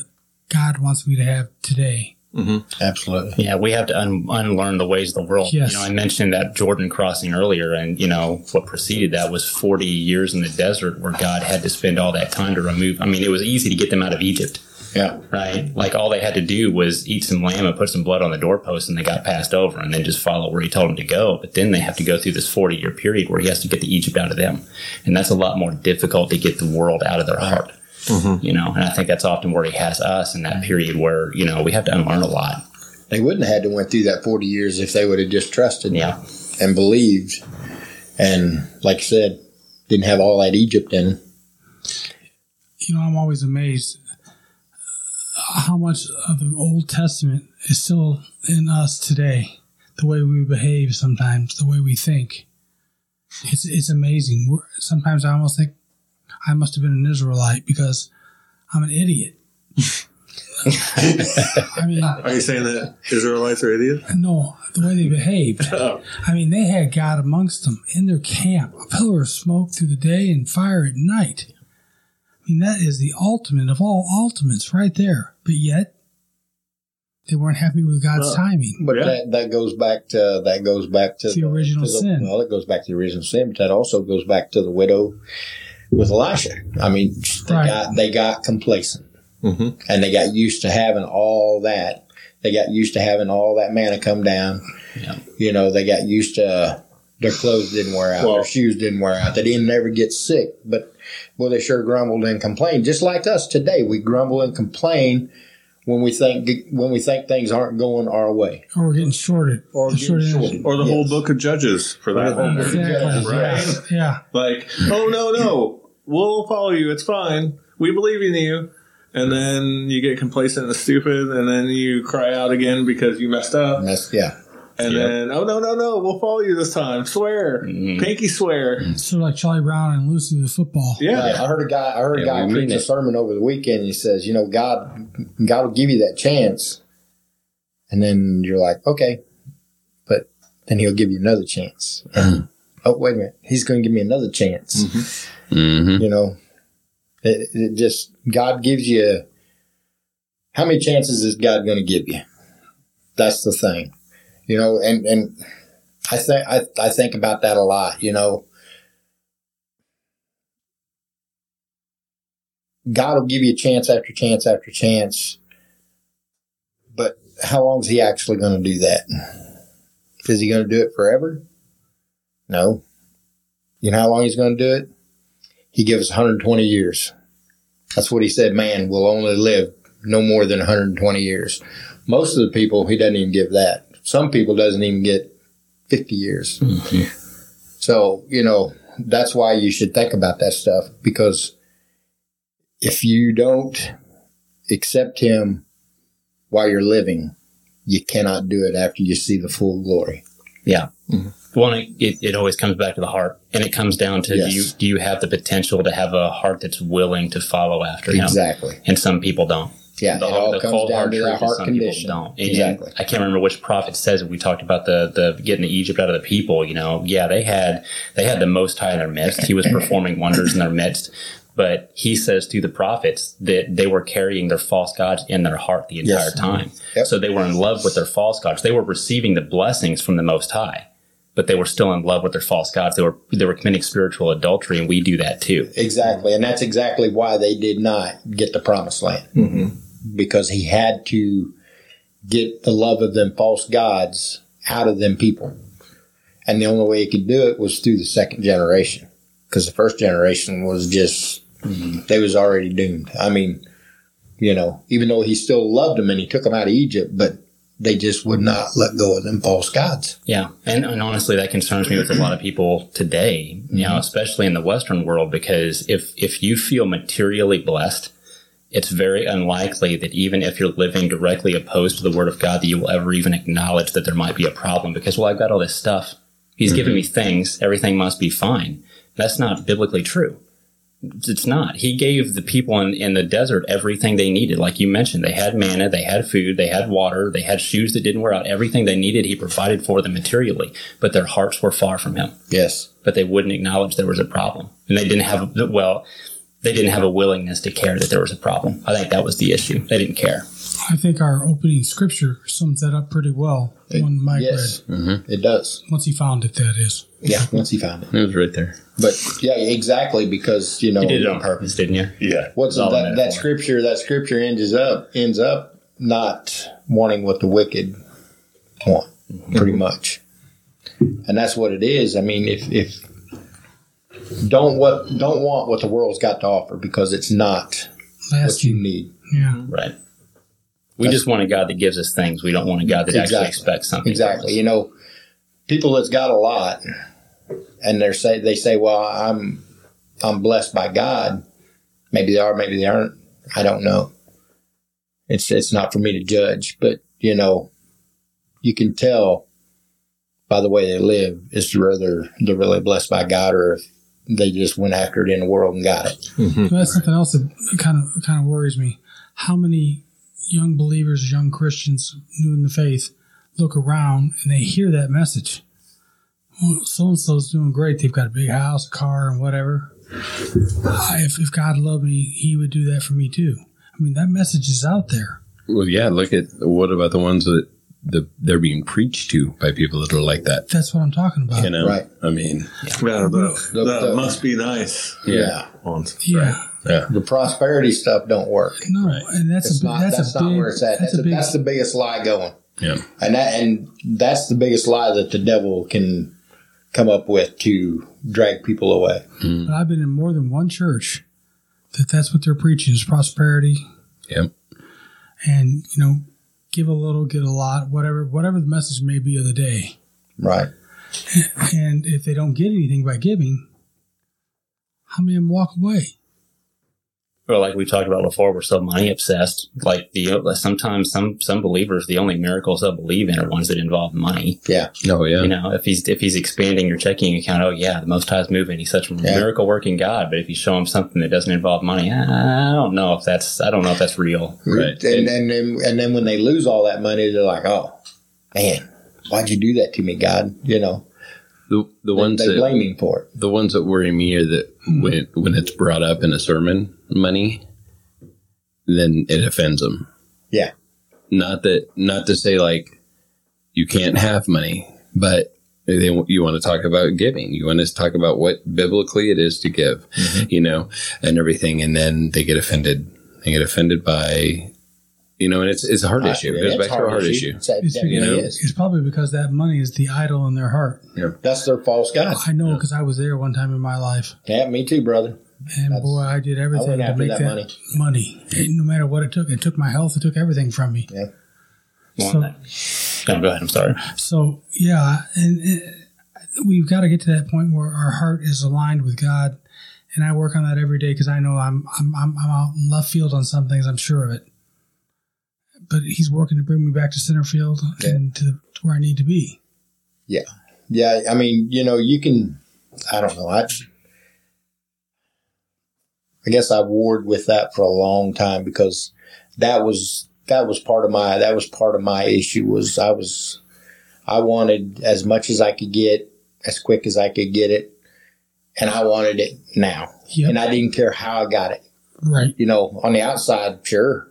God wants me to have today? Mm-hmm. Absolutely. Yeah, we have to un- unlearn the ways of the world. Yes. You know, I mentioned that Jordan crossing earlier, and you know what preceded that was 40 years in the desert, where God had to spend all that time to remove. I mean, it was easy to get them out of Egypt, Yeah. right? Like all they had to do was eat some lamb and put some blood on the doorpost, and they got passed over, and then just follow where He told them to go. But then they have to go through this 40 year period where He has to get the Egypt out of them, and that's a lot more difficult to get the world out of their heart. Mm-hmm. You know, and I think that's often where He has us in that period where you know we have to unlearn a lot. They wouldn't have had to went through that 40 years if they would have just trusted Yeah. and believed. And like I said, didn't have all that Egypt in. You know, I'm always amazed how much of the Old Testament is still in us today. The way we behave sometimes, the way we think. It's it's amazing. We're, sometimes I almost think I must have been an Israelite because I'm an idiot. I mean, Are you saying that Israelites are idiots? no, the way they behaved. Oh. I mean, they had God amongst them in their camp, a pillar of smoke through the day and fire at night. I mean, that is the ultimate of all ultimates right there. But yet, they weren't happy with God's Well, timing. But Yeah. that, that goes back to that goes back to The original to the- sin. Well, it goes back to the original sin, but that also goes back to the widow with Elisha. I mean, they Right. got they got complacent, Mhm. and they got used to having all that. They got used to having all that manna come down. Yeah. You know, they got used to uh, their clothes didn't wear out, Well- their shoes didn't wear out. They didn't ever get sick, but well, they sure grumbled and complained, just like us today. We grumble and complain when we think when we think things aren't going our way. Or we're getting shorted. Or getting Shorted shorted. Or the Yes. whole book of Judges, for that Or the whole matter. book Exactly. Right. Yeah. yeah. Like, oh no, no, we'll follow you. It's fine. We believe in you. And then you get complacent and stupid, and then you cry out again because you messed up. And that's yeah. And Yep. then, oh no, no, no, we'll follow you this time. Swear, Mhm. pinky swear. Sort of like Charlie Brown and Lucy with the football. Yeah, I heard a guy. I heard a guy preach a sermon over the weekend. He says, "You know, God, God will give you that chance, and then you're like, okay, but then He'll give you another chance. And, oh, wait a minute, He's going to give me another chance. Mm-hmm. You know, it, it just God gives you. How many chances is God going to give you? That's the thing, you know, and and I think I I think about that a lot. You know, God will give you a chance after chance after chance, but how long is He actually going to do that? Is He going to do it forever? No. You know how long He's going to do it? He gives us 120 years. That's what He said. Man will only live no more than 120 years. Most of the people He doesn't even give that. Some people doesn't even get 50 years. Hmm, so, you know, that's why you should think about that stuff because if you don't accept him while you're living, you cannot do it after you see the full glory. Yeah. Mm-hmm. Well, and it, it, it always comes back to the heart, and it comes down to Yes. do you do you have the potential to have a heart that's willing to follow after him? Exactly. And some people don't. Yeah, The, it all the comes cold down hard to truth heart some condition. people don't. And Exactly. I can't remember which prophet says it. We talked about the the getting Egypt out of the people. You know, yeah, they had they had the Most High in their midst. He was performing wonders in their midst. But he says through the prophets that they were carrying their false gods in their heart the entire Yes. time. Mm-hmm. Yep. So they were in love with their false gods. They were receiving the blessings from the Most High, but they were still in love with their false gods. They were they were committing spiritual adultery, and we do that too. Exactly. And that's exactly why they did not get the promised land. Mm-hmm. Because he had to get the love of them false gods out of them people. And the only way he could do it was through the second generation. Because the first generation was just, they was already doomed. I mean, you know, even though he still loved them and he took them out of Egypt, but they just would not let go of them false gods. Yeah, and, and honestly, that concerns me with a lot of people today. You know, especially in the Western world, because if if you feel materially blessed, it's very unlikely that even if you're living directly opposed to the Word of God, that you will ever even acknowledge that there might be a problem. Because well, I've got all this stuff. He's giving me things. Everything must be fine. That's not biblically true. It's not. He gave the people in, in the desert everything they needed. Like you mentioned, they had manna, they had food, they had water, they had shoes that didn't wear out. Everything they needed, he provided for them materially, but their hearts were far from him. Yes. But they wouldn't acknowledge there was a problem. And they didn't have, well, they didn't have a willingness to care that there was a problem. I think that was the issue. They didn't care. I think our opening scripture sums that up pretty well. One Mike yes. read mm-hmm. It does. once he found it. That is. Yeah. Once he found it. It was right there. But yeah, exactly because you know You did it on purpose, didn't you? Yeah. what's It's all that, that scripture that scripture ends up ends up not wanting what the wicked want mm-hmm. pretty much and that's what it is i mean if if don't what don't want what the world's got to offer because it's not what Last you need Yeah. Right. We just want a God that gives us things. We don't want a God that actually expects something. exactly you know people that's got a lot and they're say they say well i'm i'm blessed by god maybe they are maybe they aren't i don't know it's it's not for me to judge but you know you can tell by the way they live is whether they're really blessed by god or if they just went after it in the world and got it mm-hmm. Well, that's something else that kind of kind of worries me. How many young believers, young Christians, new in the faith, look around and they hear that message? Well, so and so's doing great. They've got a big house, a car, and whatever. I- If, if God loved me, He would do that for me too. I mean, that message is out there. Well, yeah. Look at what about the ones that the they're being preached to by people that are like that. That's what I'm talking about. You know, Right. I mean, Yeah, the, The- the the- must be nice yeah, ones. Yeah. yeah, the prosperity stuff don't work No, and that's it's a not that's, that's, a not big where it's at that's that's, a big that's the biggest lie going yeah. and that and that's the biggest lie that the devil can come up with to drag people away. Mm-hmm. But I've been in more than one church that that's what they're preaching is prosperity Yep. and you know give a little, get a lot, whatever whatever the message may be of the day. Right. And if they don't get anything by giving, how many of them walk away? Or like we talked about before, we're so money obsessed. Like the sometimes some some believers, the only miracles they'll believe in are ones that involve money. Yeah. Oh, yeah. You know, if he's if he's expanding your checking account, oh yeah, the Most High's moving. He's such a miracle working God. But if you show him something that doesn't involve money, I don't know if that's I don't know if that's real. Right. And, and then and then when they lose all that money, they're like, "Oh, man, why'd you do that to me, God?" You know, the the they, ones they that blame him for it. the ones that worry me are that hmm. when when it's brought up in a sermon, money, then it offends them. Yeah. Not that not to say like you can't have money, but they, you want to talk about giving. You want to talk about what biblically it is to give, mm-hmm. you know, and everything, and then they get offended. They get offended by, you know, and it's it's a heart issue. It Uh, goes it's back to a heart issue. It's, that It's, definitely know, is. it's probably because that money is the idol in their heart. That's their false God. I know because I was there one time in my life, Yeah, me too, brother. and That's- boy, I did everything went to make that that, money. money. And no matter what it took, it took my health, it took everything from me. Yeah. Well, So- no, go ahead. I'm sorry. So yeah, and uh, we've got to get to that point where our heart is aligned with God, and I work on that every day because I know I'm I'm I'm, I'm out in left field on some things. I'm sure of it, but He's working to bring me back to center field and to, to where I need to be. Yeah. Yeah, I mean, you know, you can. I don't know. I, I guess I warred with that for a long time because that was that was part of my that was part of my issue was I was I wanted as much as I could get as quick as I could get it, and I wanted it now, Yep. and I didn't care how I got it. Right. You know, on the outside, sure.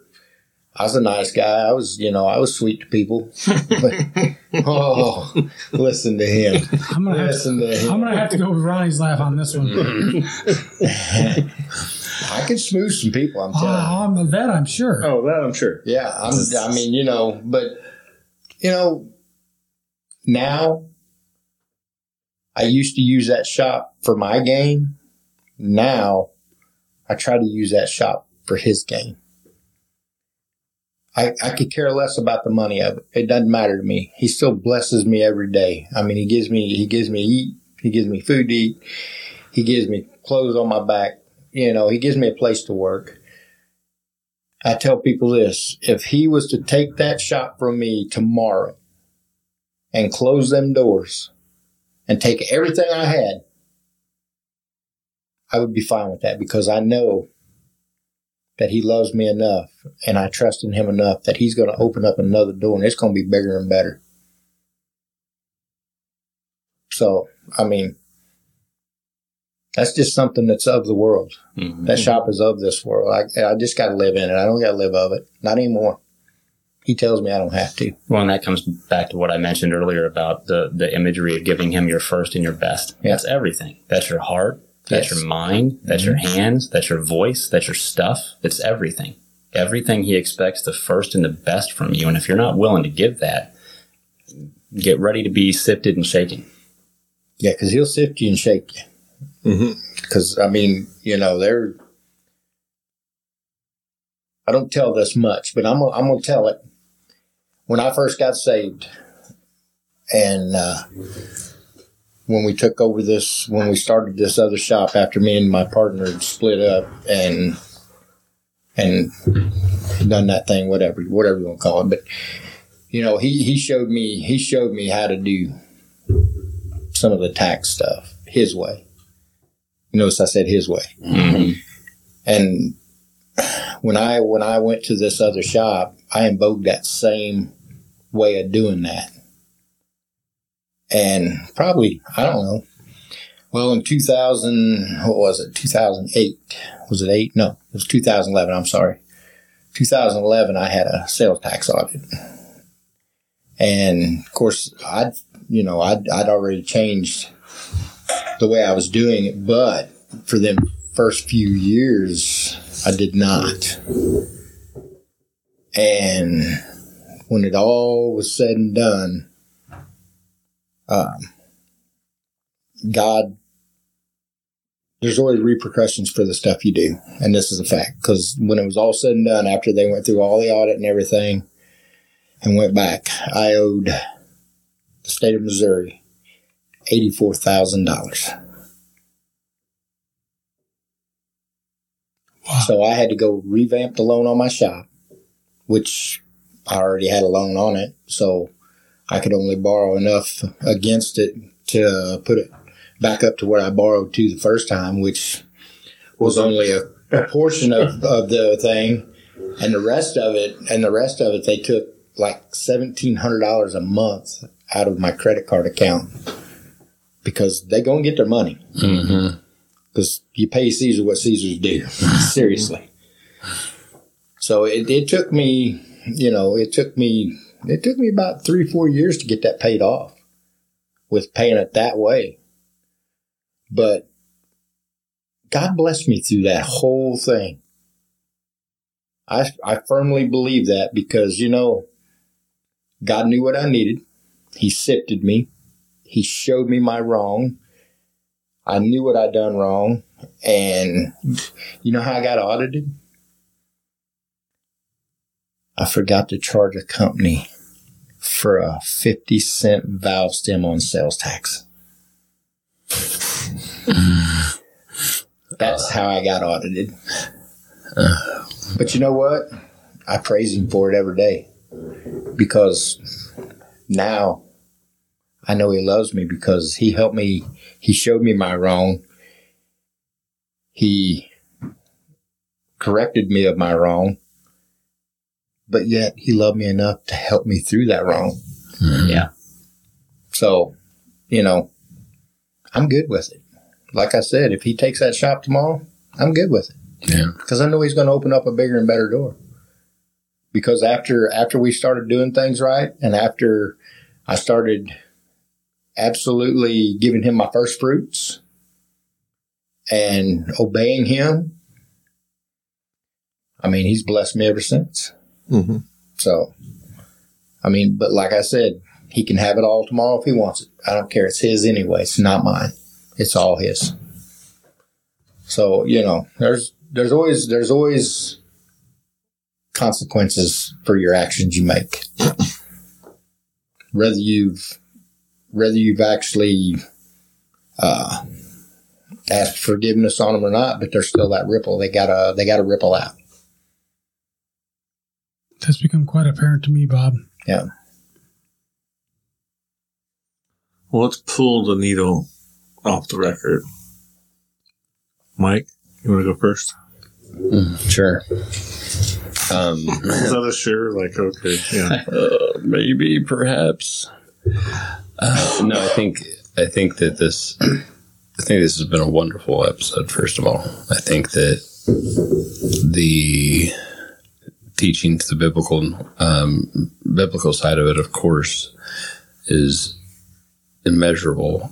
I was a nice guy. I was, you know, I was sweet to people. But, oh, listen to him. I'm gonna have to, Listen to him. I'm gonna have to go with Ronnie's laugh on this one. I can smooth some people. I'm telling you. Ah, I'm a vet, I'm sure. Oh, that I'm sure. Yeah, I'm, I mean, you know, but you know, now I used to use that shop for my game. Now I try to use that shop for his game. I, I could care less about the money of it. It doesn't matter to me. He still blesses me every day. I mean, he gives me, he gives me eat. He gives me food to eat. He gives me clothes on my back. You know, he gives me a place to work. I tell people this if he was to take that shop from me tomorrow and close them doors and take everything I had, I would be fine with that because I know that he loves me enough and I trust in him enough that he's going to open up another door and it's going to be bigger and better. So, I mean, that's just something that's of the world. Mhm. That shop is of this world. I, I just got to live in it. I don't got to live of it. Not anymore. He tells me I don't have to. Well, and that comes back to what I mentioned earlier about the the imagery of giving him your first and your best. Yeah. That's everything. That's your heart. That's Yes. your mind. That's your hands. That's your voice. That's your stuff. It's everything. Everything he expects the first and the best from you. And if you're not willing to give that, get ready to be sifted and shaken. Yeah, because he'll sift you and shake you. Mm-hmm. Because, I mean, you know, they're. I don't tell this much, but I'm, gonna- I'm going to tell it. When I first got saved, and uh, when we took over this, when we started this other shop after me and my partner had split up and and done that thing, whatever, whatever you want to call it, but you know, he he showed me he showed me how to do some of the tax stuff his way. Notice I said his way. Mhm. And when I when I went to this other shop, I invoked that same way of doing that. And probably, I don't know. Well, in 2000, what was it? 2008. Was it 8? No, it was 2011. I'm sorry. 2011, I had a sales tax audit. And of course, I'd, you know, I'd, I'd already changed the way I was doing it, but for them first few years, I did not. And when it all was said and done, um, God, there's always repercussions for the stuff you do. And this is a fact because when it was all said and done, after they went through all the audit and everything and went back, I owed the state of Missouri $84,000. Wow. So I had to go revamp the loan on my shop, which I already had a loan on it. So I could only borrow enough against it to put it back up to what I borrowed to the first time, which was only a, a portion of, of the thing. And the rest of it, and the rest of it, they took like $1,700 a month out of my credit card account because they going to get their money Mm-hmm. because you pay Caesar what Caesar's due. Seriously. So it, it took me, you know, it took me, it took me about three, four years to get that paid off with paying it that way. But God blessed me through that whole thing. I, I firmly believe that because, you know, God knew what I needed. He sifted me. He showed me my wrong. I knew what I'd done wrong. And you know how I got audited? I forgot to charge a company for a 50 cent valve stem on sales tax. That's uh. how I got audited. Uh. But you know what? I praise him for it every day because now I know he loves me because he helped me. He showed me my wrong. He corrected me of my wrong. But yet he loved me enough to help me through that wrong. Mm-hmm. Yeah. So, you know, I'm good with it. Like I said, if he takes that shop tomorrow, I'm good with it Yeah. because I know he's going to open up a bigger and better door. Because after after we started doing things right, and after I started absolutely giving him my first fruits and obeying him, I mean, he's blessed me ever since. Mm-hmm. So, I mean, but like I said, he can have it all tomorrow if he wants it. I don't care. It's his anyway. It's not mine. It's all his. So, you know, there's there's always there's always consequences for your actions you make. whether you've whether you've actually uh, asked forgiveness on them or not, but there's still that ripple. They gotta they gotta ripple out. That's become quite apparent to me, Bob. Yeah. Well, let's pull the needle off the record. Mike, you want to go first? Sure. Um, Is that a sure? Like, okay, yeah. uh, maybe, perhaps. Uh, no, I think I think that this I think this has been a wonderful episode. First of all, I think that the teaching to the biblical um, biblical side of it, of course, is immeasurable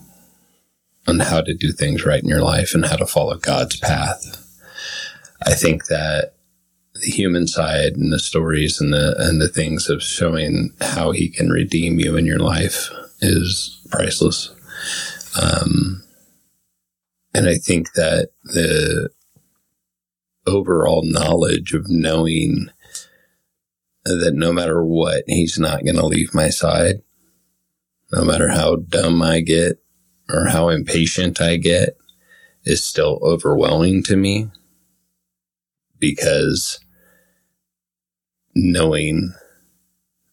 on how to do things right in your life and how to follow God's path. I think that the human side and the stories and the and the things of showing how He can redeem you in your life is priceless. Um, and I think that the overall knowledge of knowing that no matter what, he's not going to leave my side, no matter how dumb I get or how impatient I get, is still overwhelming to me because knowing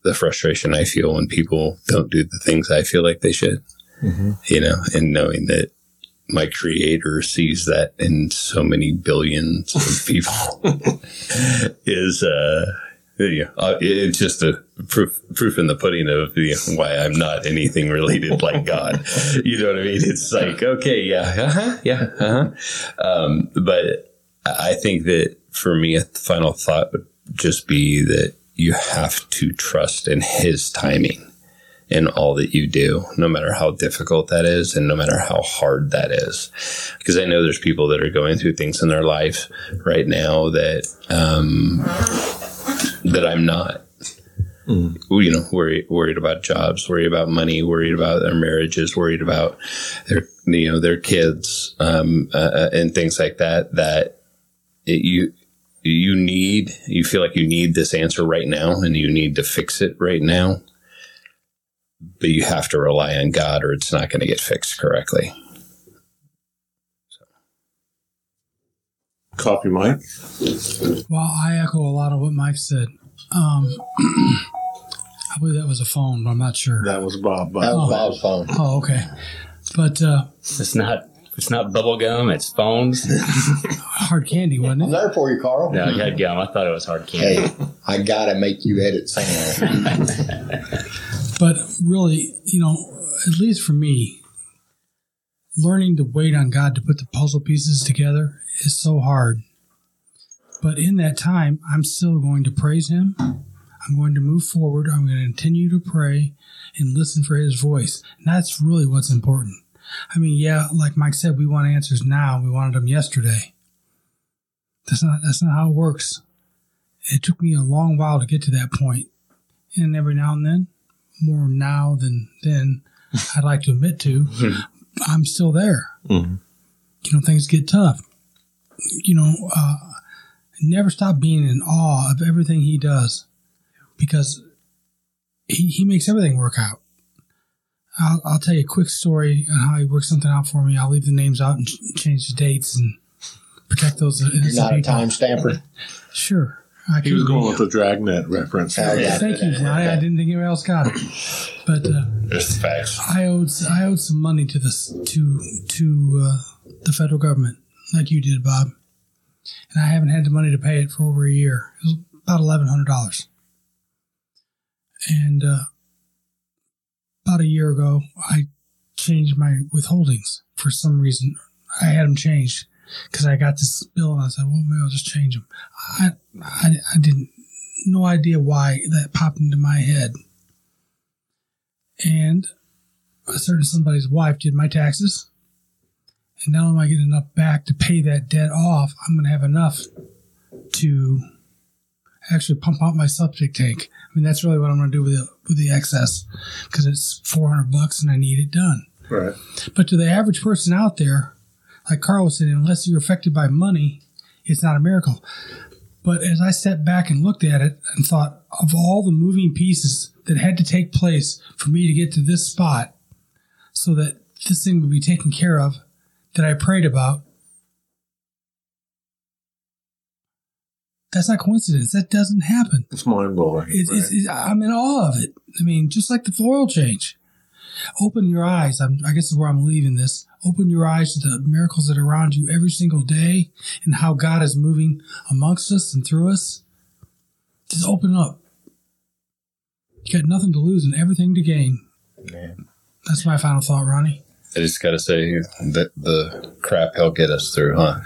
the frustration I feel when people don't do the things I feel like they should, you know, and knowing that my creator sees that in so many billions of people is, uh, yeah, uh, it's just a proof proof in the pudding of you know, why I'm not anything related like God. You know what I mean? It's like okay, yeah, uh-huh, yeah, uh-huh. Um, but I think that for me, a final thought would just be that you have to trust in His timing in all that you do, no matter how difficult that is and no matter how hard that is. Because I know there's people that are going through things in their life right now that um, that I'm not. You know, worried worried about jobs, worried about money, worried about their marriages, worried about their you know their kids, um, uh, and things like that. That it, you you need you feel like you need this answer right now, and you need to fix it right now. But you have to rely on God, or it's not going to get fixed correctly. Coffee, Mike. Well, I echo a lot of what Mike said. Um, I believe that was a phone, but I'm not sure. That was Bob. That But was Bob's phone. Oh, okay. But uh, It's not it's not bubble gum. It's phones. hard candy, wasn't I'm it? there for you, Carl. no, you had gum. I thought it was hard candy. Hey, I gotta make you edit sound. But really, you know, at least for me, learning to wait on God to put the puzzle pieces together is so hard. But in that time, I'm still going to praise Him. I'm going to move forward. I'm going to continue to pray and listen for His voice. And that's really what's important. I mean, yeah, like Mike said, we want answers now. We wanted them yesterday. That's not that's not how it works. It took me a long while to get to that point. And every now and then, more now than then, I'd like to admit to, hmm. I'm still there. Mhm. You know, things get tough. You know, uh, never stop being in awe of everything he does because he, he makes everything work out. I'll, I'll tell you a quick story on how he worked something out for me. I'll leave the names out and ch- change the dates and protect those. You're innocent not a people. time stamper. Sure. I he was going with the Dragnet reference. Yeah. Thank you. I, I didn't think anyone else got it, but uh, There's the facts. I owed I owed some money to this to to uh, the federal government, like you did, Bob, and I haven't had the money to pay it for over a year. It was about eleven hundred dollars, and uh, about a year ago, I changed my withholdings for some reason. I had them changed because I got this bill, and I said, "Well, maybe I'll just change them." I I, I didn't no idea why that popped into my head, and a certain somebody's wife did my taxes. And now am I getting enough back to pay that debt off? I'm going to have enough to actually pump out my septic tank. I mean, that's really what I'm going to do with the, with the excess because it's 400 bucks and I need it done. Right. But to the average person out there, like Carl said, unless you're affected by money, it's not a miracle. But as I stepped back and looked at it and thought of all the moving pieces that had to take place for me to get to this spot so that this thing would be taken care of that I prayed about, that's not coincidence. That doesn't happen. It's mind blowing. It's, it's, it's, I'm in awe of it. I mean, just like the oil change. Open your eyes. I'm, I guess is where I'm leaving this. Open your eyes to the miracles that are around you every single day and how God is moving amongst us and through us. Just open up. You got nothing to lose and everything to gain. Man. That's my final thought, Ronnie. I just got to say that the crap he'll get us through, huh?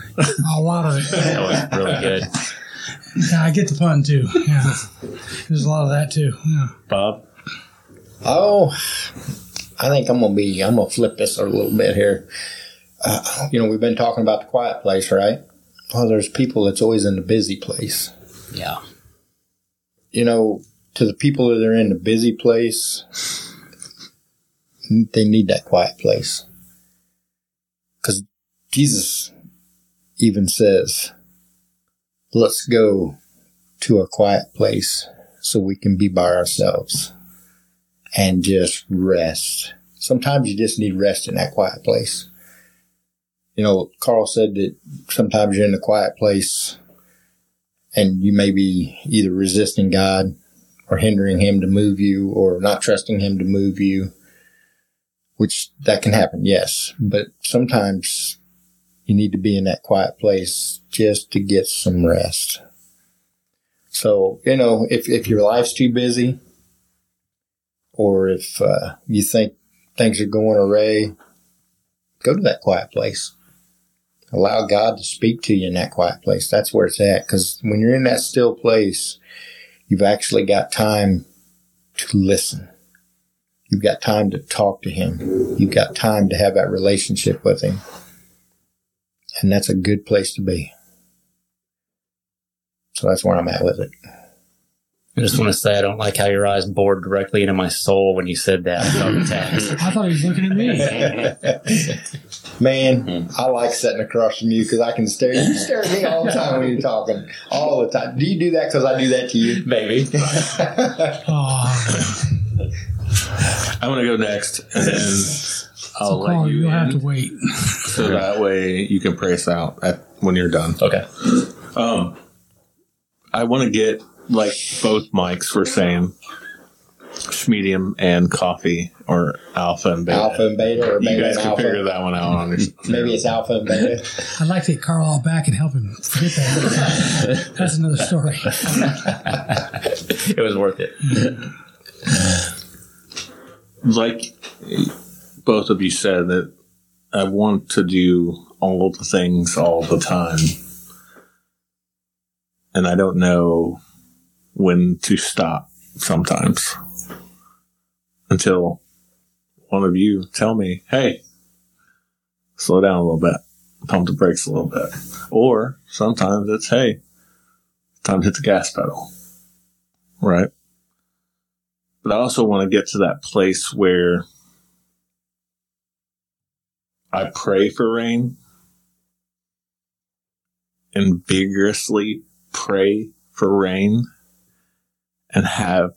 A lot of it. That was really good. Yeah, I get the pun too. Yeah, there's a lot of that too. Yeah. Bob? Oh, I think I'm gonna be. I'm gonna flip this a little bit here. Uh, you know, we've been talking about the quiet place, right? Well, there's people that's always in the busy place. Yeah. You know, to the people that are in the busy place, they need that quiet place. Because Jesus even says, let's go to a quiet place so we can be by ourselves and just rest. Sometimes you just need rest in that quiet place. You know, Carl said that sometimes you're in a quiet place and you may be either resisting God or hindering Him to move you or not trusting Him to move you, which that can happen, yes. But sometimes you need to be in that quiet place just to get some rest. So, you know, if, if your life's too busy or if uh, you think things are going array, go to that quiet place. Allow God to speak to you in that quiet place. That's where it's at. Because when you're in that still place, you've actually got time to listen. You've got time to talk to Him. You've got time to have that relationship with Him. And that's a good place to be. So that's where I'm at with it. I just want to say I don't like how your eyes bored directly into my soul when you said that. I felt attacked. I thought he was looking at me. Man, I like sitting across from you because I can stare. You stare at me all the time when you're talking. All the time. Do you do that because I do that to you? Maybe. Oh, I'm going to go next, and I'll so let Carl, you you'll have to wait. so that way you can pray us out at, when you're done. Okay. Um, I want to get like both mics were saying medium and coffee or alpha and beta. Alpha and beta, or You guys and can figure that one out on your. Maybe it's alpha and beta. I'd like to get Carl all back and help him forget that. That's another story. It was worth it. like both of you said that I want to do all the things all the time. And I don't know when to stop sometimes until one of you tell me, hey, slow down a little bit, pump the brakes a little bit. Or sometimes it's, hey, time to hit the gas pedal. Right? But I also want to get to that place where I pray for rain and vigorously pray for rain and have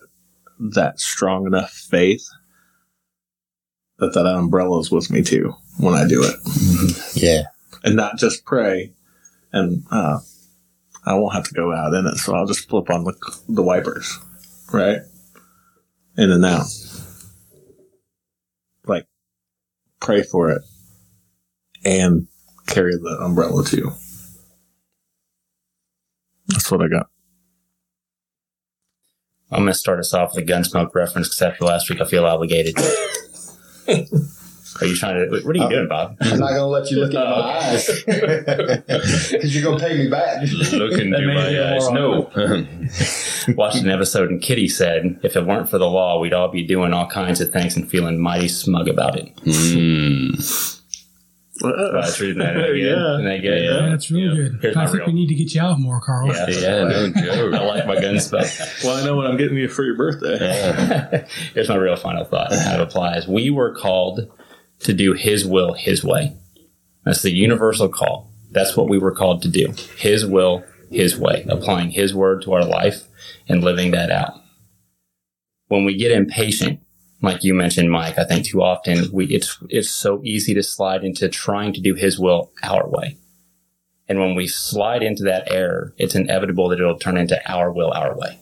that strong enough faith that that umbrella is with me too when I do it. Yeah. And not just pray and uh, I won't have to go out in it, so I'll just flip on the, the wipers, right? In and out. Like, pray for it and carry the umbrella too. That's what I got. I'm going to start us off with a Gunsmoke reference because after last week I feel obligated. Are you trying to? What are you doing, Bob? I'm not going to let you look into my eyes because you're going to pay me back. Look into That made my eyes. No. Watched an episode and Kitty said, if it weren't for the law, we'd all be doing all kinds of things and feeling mighty smug about it. Mm. Right, true. Isn't that good? Yeah. Isn't that? Yeah, that's really Yeah. good. Here's I think real- we need to get you out more, Carl. Yeah, Yeah, no joke. I like my gun stuff. Well, I know what I'm getting you for your birthday. Here's my real final thought. How it applies. We were called to do His will, His way. That's the universal call. That's what we were called to do. His will, His way. Applying His word to our life and living that out. When we get impatient, like you mentioned, Mike, I think too often we it's it's so easy to slide into trying to do His will our way. And when we slide into that error, it's inevitable that it'll turn into our will, our way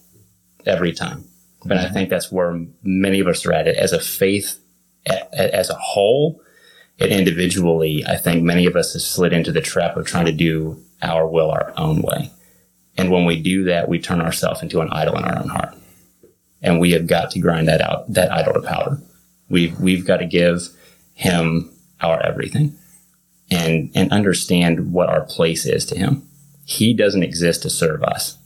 every time. And I mm-hmm. think that's where many of us are at it as a faith as a whole and individually, I think many of us have slid into the trap of trying to do our will our own way. And when we do that, we turn ourselves into an idol in our own heart. And we have got to grind that out, that idol to powder. We've, we've got to give him our everything and, and understand what our place is to him. He doesn't exist to serve us.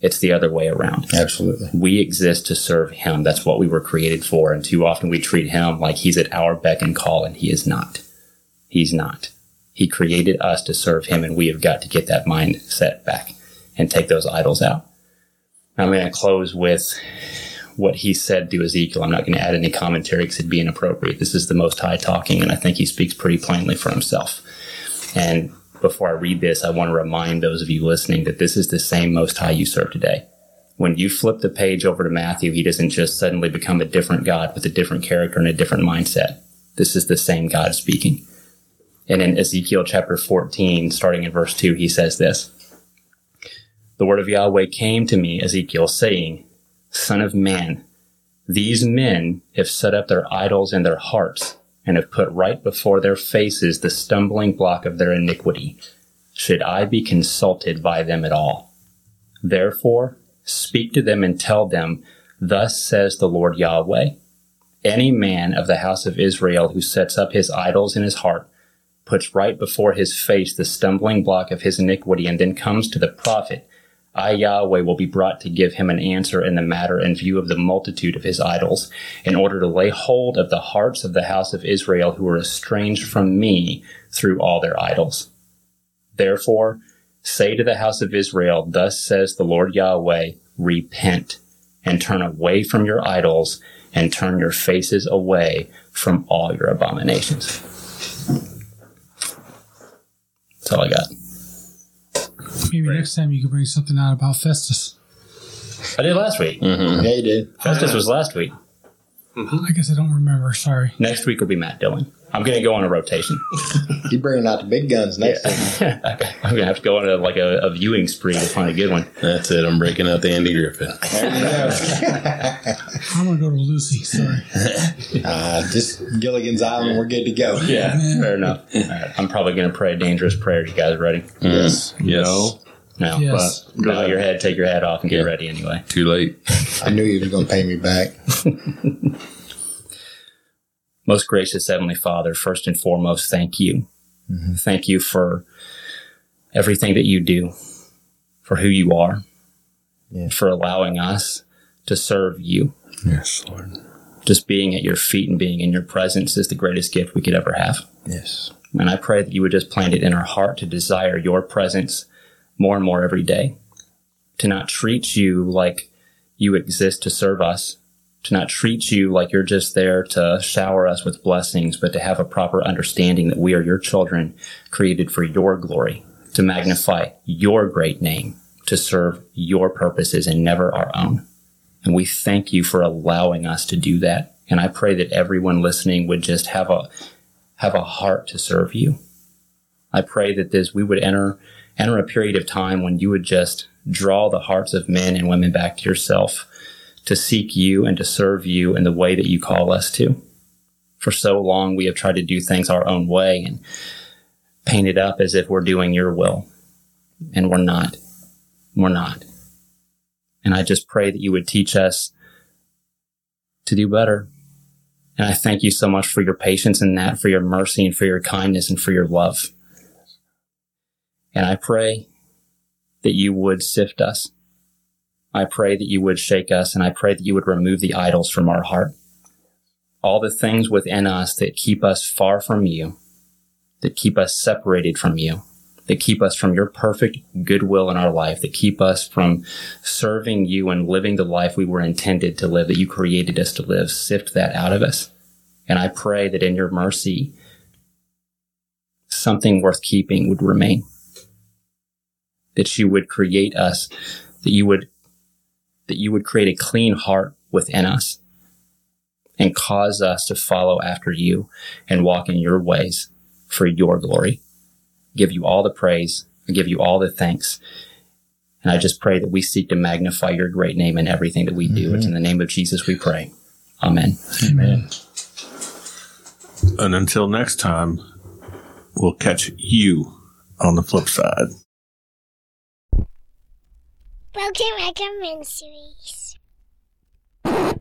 It's the other way around. Absolutely. We exist to serve him. That's what we were created for. And too often we treat him like he's at our beck and call, and he is not. He's not. He created us to serve him, and we have got to get that mindset back and take those idols out. I'm going to close with what he said to Ezekiel. I'm not going to add any commentary because it'd be inappropriate. This is the Most High talking, and I think he speaks pretty plainly for himself. And before I read this, I want to remind those of you listening that this is the same Most High you serve today. When you flip the page over to Matthew, he doesn't just suddenly become a different God with a different character and a different mindset. This is the same God speaking. And in Ezekiel chapter 14, starting in verse 2, he says this The word of Yahweh came to me, Ezekiel, saying, Son of man, these men have set up their idols in their hearts and have put right before their faces the stumbling block of their iniquity. Should I be consulted by them at all? Therefore, speak to them and tell them, Thus says the Lord Yahweh. Any man of the house of Israel who sets up his idols in his heart, puts right before his face the stumbling block of his iniquity, and then comes to the prophet, I, Yahweh, will be brought to give him an answer in the matter in view of the multitude of his idols, in order to lay hold of the hearts of the house of Israel who are estranged from me through all their idols. Therefore, say to the house of Israel, Thus says the Lord Yahweh, repent and turn away from your idols and turn your faces away from all your abominations. That's all I got. Maybe next time you can bring something out about Festus. I did last week. Mm-hmm. Yeah, you did. Festus was last week. I guess I don't remember. Sorry. Next week will be Matt Dillon. I'm going to go on a rotation. You're bringing out the big guns next time. I'm going to have to go on a, like a, a viewing spree to find a good one. That's it. I'm breaking out the Andy Griffith. I'm gonna go to Lucy. Sorry. uh, just Gilligan's Island. We're good to go. Yeah, fair enough. All right. I'm probably going to pray a dangerous prayer. You guys ready? Yes. Yes. No. No, Yes. but bow your head, take your hat off, and get Yeah. ready anyway. Too late. I knew you was going to pay me back. Most gracious Heavenly Father, first and foremost, thank you. Mm-hmm. Thank you for everything that you do, for who you are, Yeah. for allowing us to serve you. Yes, Lord. Just being at your feet and being in your presence is the greatest gift we could ever have. Yes. And I pray that you would just plant it in our heart to desire your presence more and more every day. To not treat you like you exist to serve us, to not treat you like you're just there to shower us with blessings, but to have a proper understanding that we are your children created for your glory, to magnify your great name, to serve your purposes and never our own. And we thank you for allowing us to do that. And I pray that everyone listening would just have a have a heart to serve you. I pray that this we would enter enter a period of time when you would just draw the hearts of men and women back to yourself to seek you and to serve you in the way that you call us to. For so long we have tried to do things our own way and paint it up as if we're doing your will. And we're not. We're not. And I just pray that you would teach us to do better, and I thank you so much for your patience in that, for your mercy and for your kindness and for your love. And I pray that you would sift us. I pray that you would shake us and I pray that you would remove the idols from our heart. All the things within us that keep us far from you, that keep us separated from you, that keep us from your perfect goodwill in our life, that keep us from serving you and living the life we were intended to live, that you created us to live. Sift that out of us. And I pray that in your mercy, something worth keeping would remain. That you would create us, that you would, that you would create a clean heart within us and cause us to follow after you and walk in your ways for your glory. Give you all the praise. I give you all the thanks. And I just pray that we seek to magnify your great name in everything that we do. It's in the name of Jesus we pray. Amen. Amen. And until next time, we'll catch you on the flip side. Broken Recommend series.